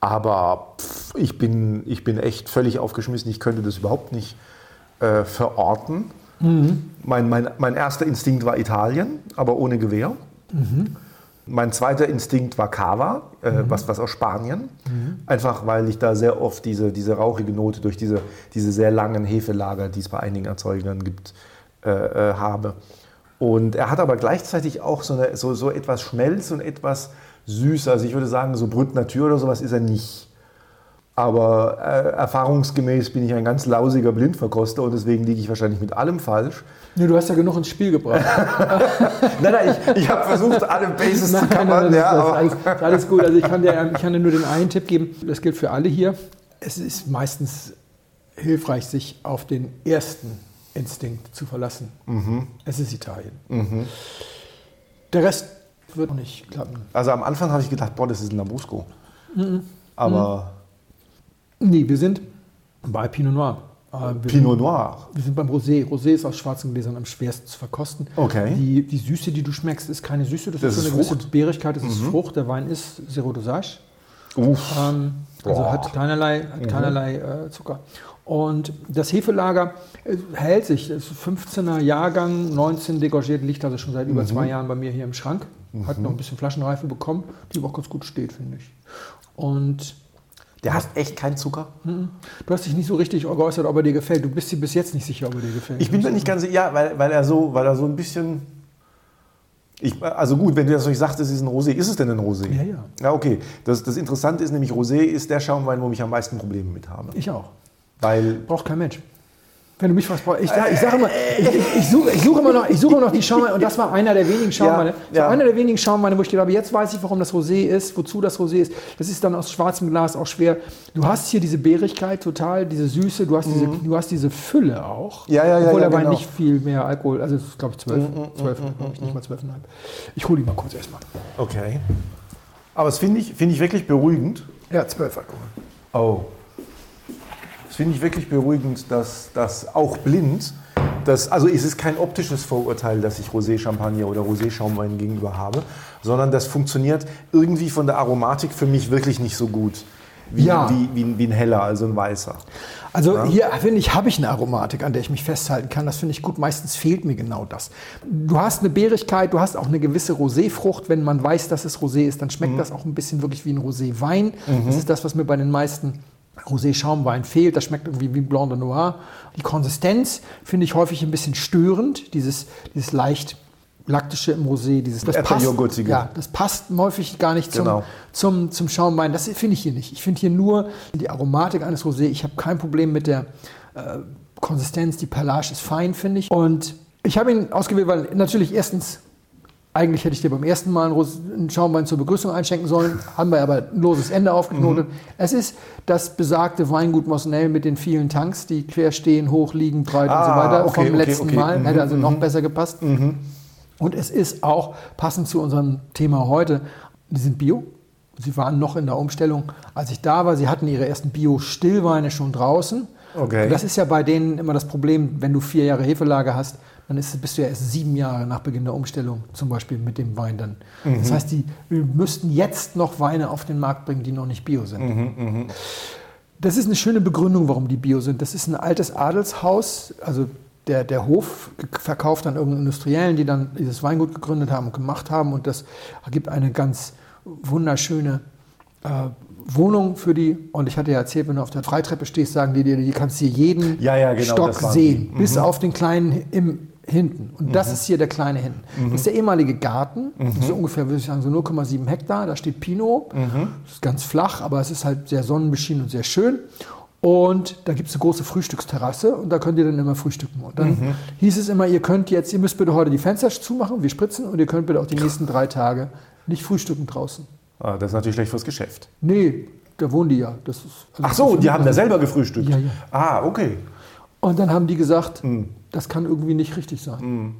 Aber pff, ich, bin, ich bin echt völlig aufgeschmissen, ich könnte das überhaupt nicht äh, verorten. Mein, mein, mein erster Instinkt war Italien, aber ohne Gewehr. Mein zweiter Instinkt war Cava, äh, was, was aus Spanien. Einfach weil ich da sehr oft diese, diese rauchige Note durch diese, diese sehr langen Hefelager, die es bei einigen Erzeugern gibt, äh, äh, habe. Und er hat aber gleichzeitig auch so, eine, so, so etwas Schmelz und etwas süß. Also ich würde sagen, so Brut Natur oder sowas ist er nicht. Aber äh, erfahrungsgemäß bin ich ein ganz lausiger Blindverkoster und deswegen liege ich wahrscheinlich mit allem falsch. Nee, du hast ja genug ins Spiel gebracht. Nein, nein, ich, ich habe versucht, alle Bases zu Nein, nein, covern. das, Ja, alles, alles gut. Also ich kann, dir, ich kann dir nur den einen Tipp geben, das gilt für alle hier. Es ist meistens hilfreich, sich auf den ersten Instinkt zu verlassen. Mhm. Es ist Italien. Der Rest wird nicht klappen. also am Anfang habe ich gedacht, boah, das ist ein Lambrusco. Mhm. Aber Nee, wir sind bei Pinot Noir. Äh, wir Pinot sind, Noir. Wir sind beim Rosé. Rosé ist aus schwarzen Gläsern am schwersten zu verkosten. Okay. Die, die Süße, die du schmeckst, ist keine Süße, das, Das ist ist eine gewisse Frucht. Mhm. Beerigkeit, das ist Frucht. Der Wein ist Zero Dosage. Uff. Ähm, also Boah. Mhm. hat keinerlei, hat keinerlei äh, Zucker. Und das Hefelager hält sich. Das ist 15er Jahrgang, 19 degorgiert, liegt also schon seit Mhm. über zwei Jahren bei mir hier im Schrank. Hat noch ein bisschen Flaschenreife bekommen, die aber auch ganz gut steht, finde ich. Und Der hat echt keinen Zucker. du hast dich nicht so richtig geäußert, ob er dir gefällt. Du bist dir bis jetzt nicht sicher, ob er dir gefällt. Ich bin mir nicht ganz sicher, ja, weil, weil, er so, weil er so ein bisschen. Ich, also gut, wenn du das euch sagst, es ist ein Rosé. Ist es denn ein Rosé? Ja, ja. Ja, okay. Das, das Interessante ist nämlich, Rosé ist der Schaumwein, wo ich am meisten Probleme mit habe. Ich auch. Weil Braucht kein Mensch. Wenn du mich fragst, ich, ich sage immer, ich, ich, ich, suche, ich suche immer noch, ich suche immer noch die Schaumweine und das war einer der wenigen Schaumweine. Ja, ja. einer der wenigen Schaumweine, wo ich gedacht habe, jetzt weiß ich, warum das Rosé ist, wozu das Rosé ist. Das ist dann aus schwarzem Glas auch schwer. Du hast hier diese Beerigkeit total, diese Süße, du hast, diese, du hast diese Fülle auch. Mhm. Ja, ja, ja, Obwohl ja, der Wein genau. nicht viel mehr Alkohol, also es ist glaube ich zwölf, Mhm, zwölf, glaub ich, nicht mal zwölfeinhalb. Ich hole die mal kurz erstmal. Okay. Aber das finde ich, finde ich wirklich beruhigend. Ja, zwölf Alkohol. Oh. Finde ich wirklich beruhigend, dass das auch blind, dass, also es ist kein optisches Vorurteil, dass ich Rosé-Champagner oder Rosé-Schaumwein gegenüber habe, sondern das funktioniert irgendwie von der Aromatik für mich wirklich nicht so gut wie, Ja. wie, wie, ein- wie ein heller, also ein weißer. Also hier finde ich, habe ich eine Aromatik, an der ich mich festhalten kann. Das finde ich gut. Meistens fehlt mir genau das. Du hast eine Beerigkeit, du hast auch eine gewisse Roséfrucht. Wenn man weiß, dass es Rosé ist, dann schmeckt das auch ein bisschen wirklich wie ein Roséwein. Das ist das, was mir bei den meisten Rosé-Schaumwein fehlt. Das schmeckt irgendwie wie Blanc de Noir. Die Konsistenz finde ich häufig ein bisschen störend. Dieses, dieses leicht laktische im Rosé, dieses das passt, ja, das passt häufig gar nicht zum, Genau. zum, zum Schaumwein. Das finde ich hier nicht. Ich finde hier nur die Aromatik eines Rosé. Ich habe kein Problem mit der äh, Konsistenz. Die Perlage ist fein, finde ich. Und ich habe ihn ausgewählt, weil natürlich erstens, eigentlich hätte ich dir beim ersten Mal einen, Schaumwein zur Begrüßung einschenken sollen, haben wir aber ein loses Ende aufgeknotet. Mhm. Es ist das besagte Weingut Mosnell mit den vielen Tanks, die quer stehen, hoch liegen, breit und so Ah, weiter okay, vom okay, letzten okay. Mal. Mhm, Hätte also noch besser gepasst. Und es ist auch passend zu unserem Thema heute, die sind bio. Sie waren noch in der Umstellung, als ich da war. Sie hatten ihre ersten Bio-Stillweine schon draußen. Okay. Und Das ist ja bei denen immer das Problem, wenn du vier Jahre Hefelager hast, dann ist, bist du ja erst sieben Jahre nach Beginn der Umstellung zum Beispiel mit dem Wein dann. Das heißt, die müssten jetzt noch Weine auf den Markt bringen, die noch nicht bio sind. Das ist eine schöne Begründung, warum die bio sind. Das ist ein altes Adelshaus, also der, der Hof verkauft an irgendeinen Industriellen, die dann dieses Weingut gegründet haben und gemacht haben. Und das gibt eine ganz wunderschöne äh, Wohnung für die. Und ich hatte ja erzählt, wenn du auf der Freitreppe stehst, sagen die dir, die kannst hier jeden Ja, ja, genau, Stock sehen, die. bis auf den kleinen im hinten. Und Mhm. das ist hier der kleine hinten. Das ist der ehemalige Garten. Das ist so ungefähr, würde ich sagen, so 0,7 Hektar. Da steht Pinot. Mhm. Das ist ganz flach, aber es ist halt sehr sonnenbeschienen und sehr schön. Und da gibt es eine große Frühstücksterrasse und da könnt ihr dann immer frühstücken. Und dann Mhm. hieß es immer, ihr könnt jetzt, ihr müsst bitte heute die Fenster zumachen, wir spritzen und ihr könnt bitte auch die nächsten drei Tage nicht frühstücken draußen. Ah, das ist natürlich schlecht fürs Geschäft. Nee, da wohnen die ja. Das ist, also Ach so, die haben da selber gefrühstückt. Ja, ja. Ah, okay. Und dann haben die gesagt, Mhm. Das kann irgendwie nicht richtig sein.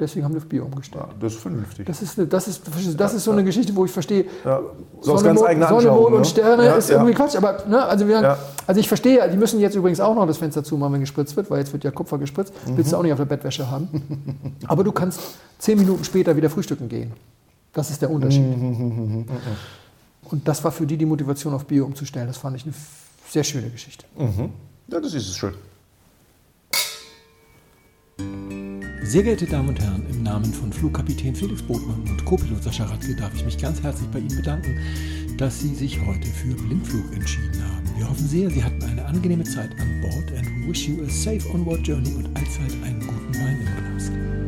Deswegen haben wir auf Bier umgestellt. Ja, das ist vernünftig. Das ist, eine, das, ist, das ist so eine Geschichte, wo ich verstehe, ja. So Sonne, ganz Mond- Sonne. Mond und ne? Sterne Ja, ist irgendwie Quatsch. Aber ne, also, wir, also ich verstehe, die müssen jetzt übrigens auch noch das Fenster zumachen, wenn gespritzt wird, weil jetzt wird ja Kupfer gespritzt. Mhm. Willst du auch nicht auf der Bettwäsche haben. Aber du kannst zehn Minuten später wieder frühstücken gehen. Das ist der Unterschied. Mhm, Und das war für die die Motivation auf Bio umzustellen. Das fand ich eine sehr schöne Geschichte. Mhm. Ja, das ist es schön. Sehr geehrte Damen und Herren, im Namen von Flugkapitän Felix Botmann und Co-Pilot Sascha Radke darf ich mich ganz herzlich bei Ihnen bedanken, dass Sie sich heute für Blindflug entschieden haben. Wir hoffen sehr, Sie hatten eine angenehme Zeit an Bord and wish you a safe onward journey und allzeit einen guten Wein im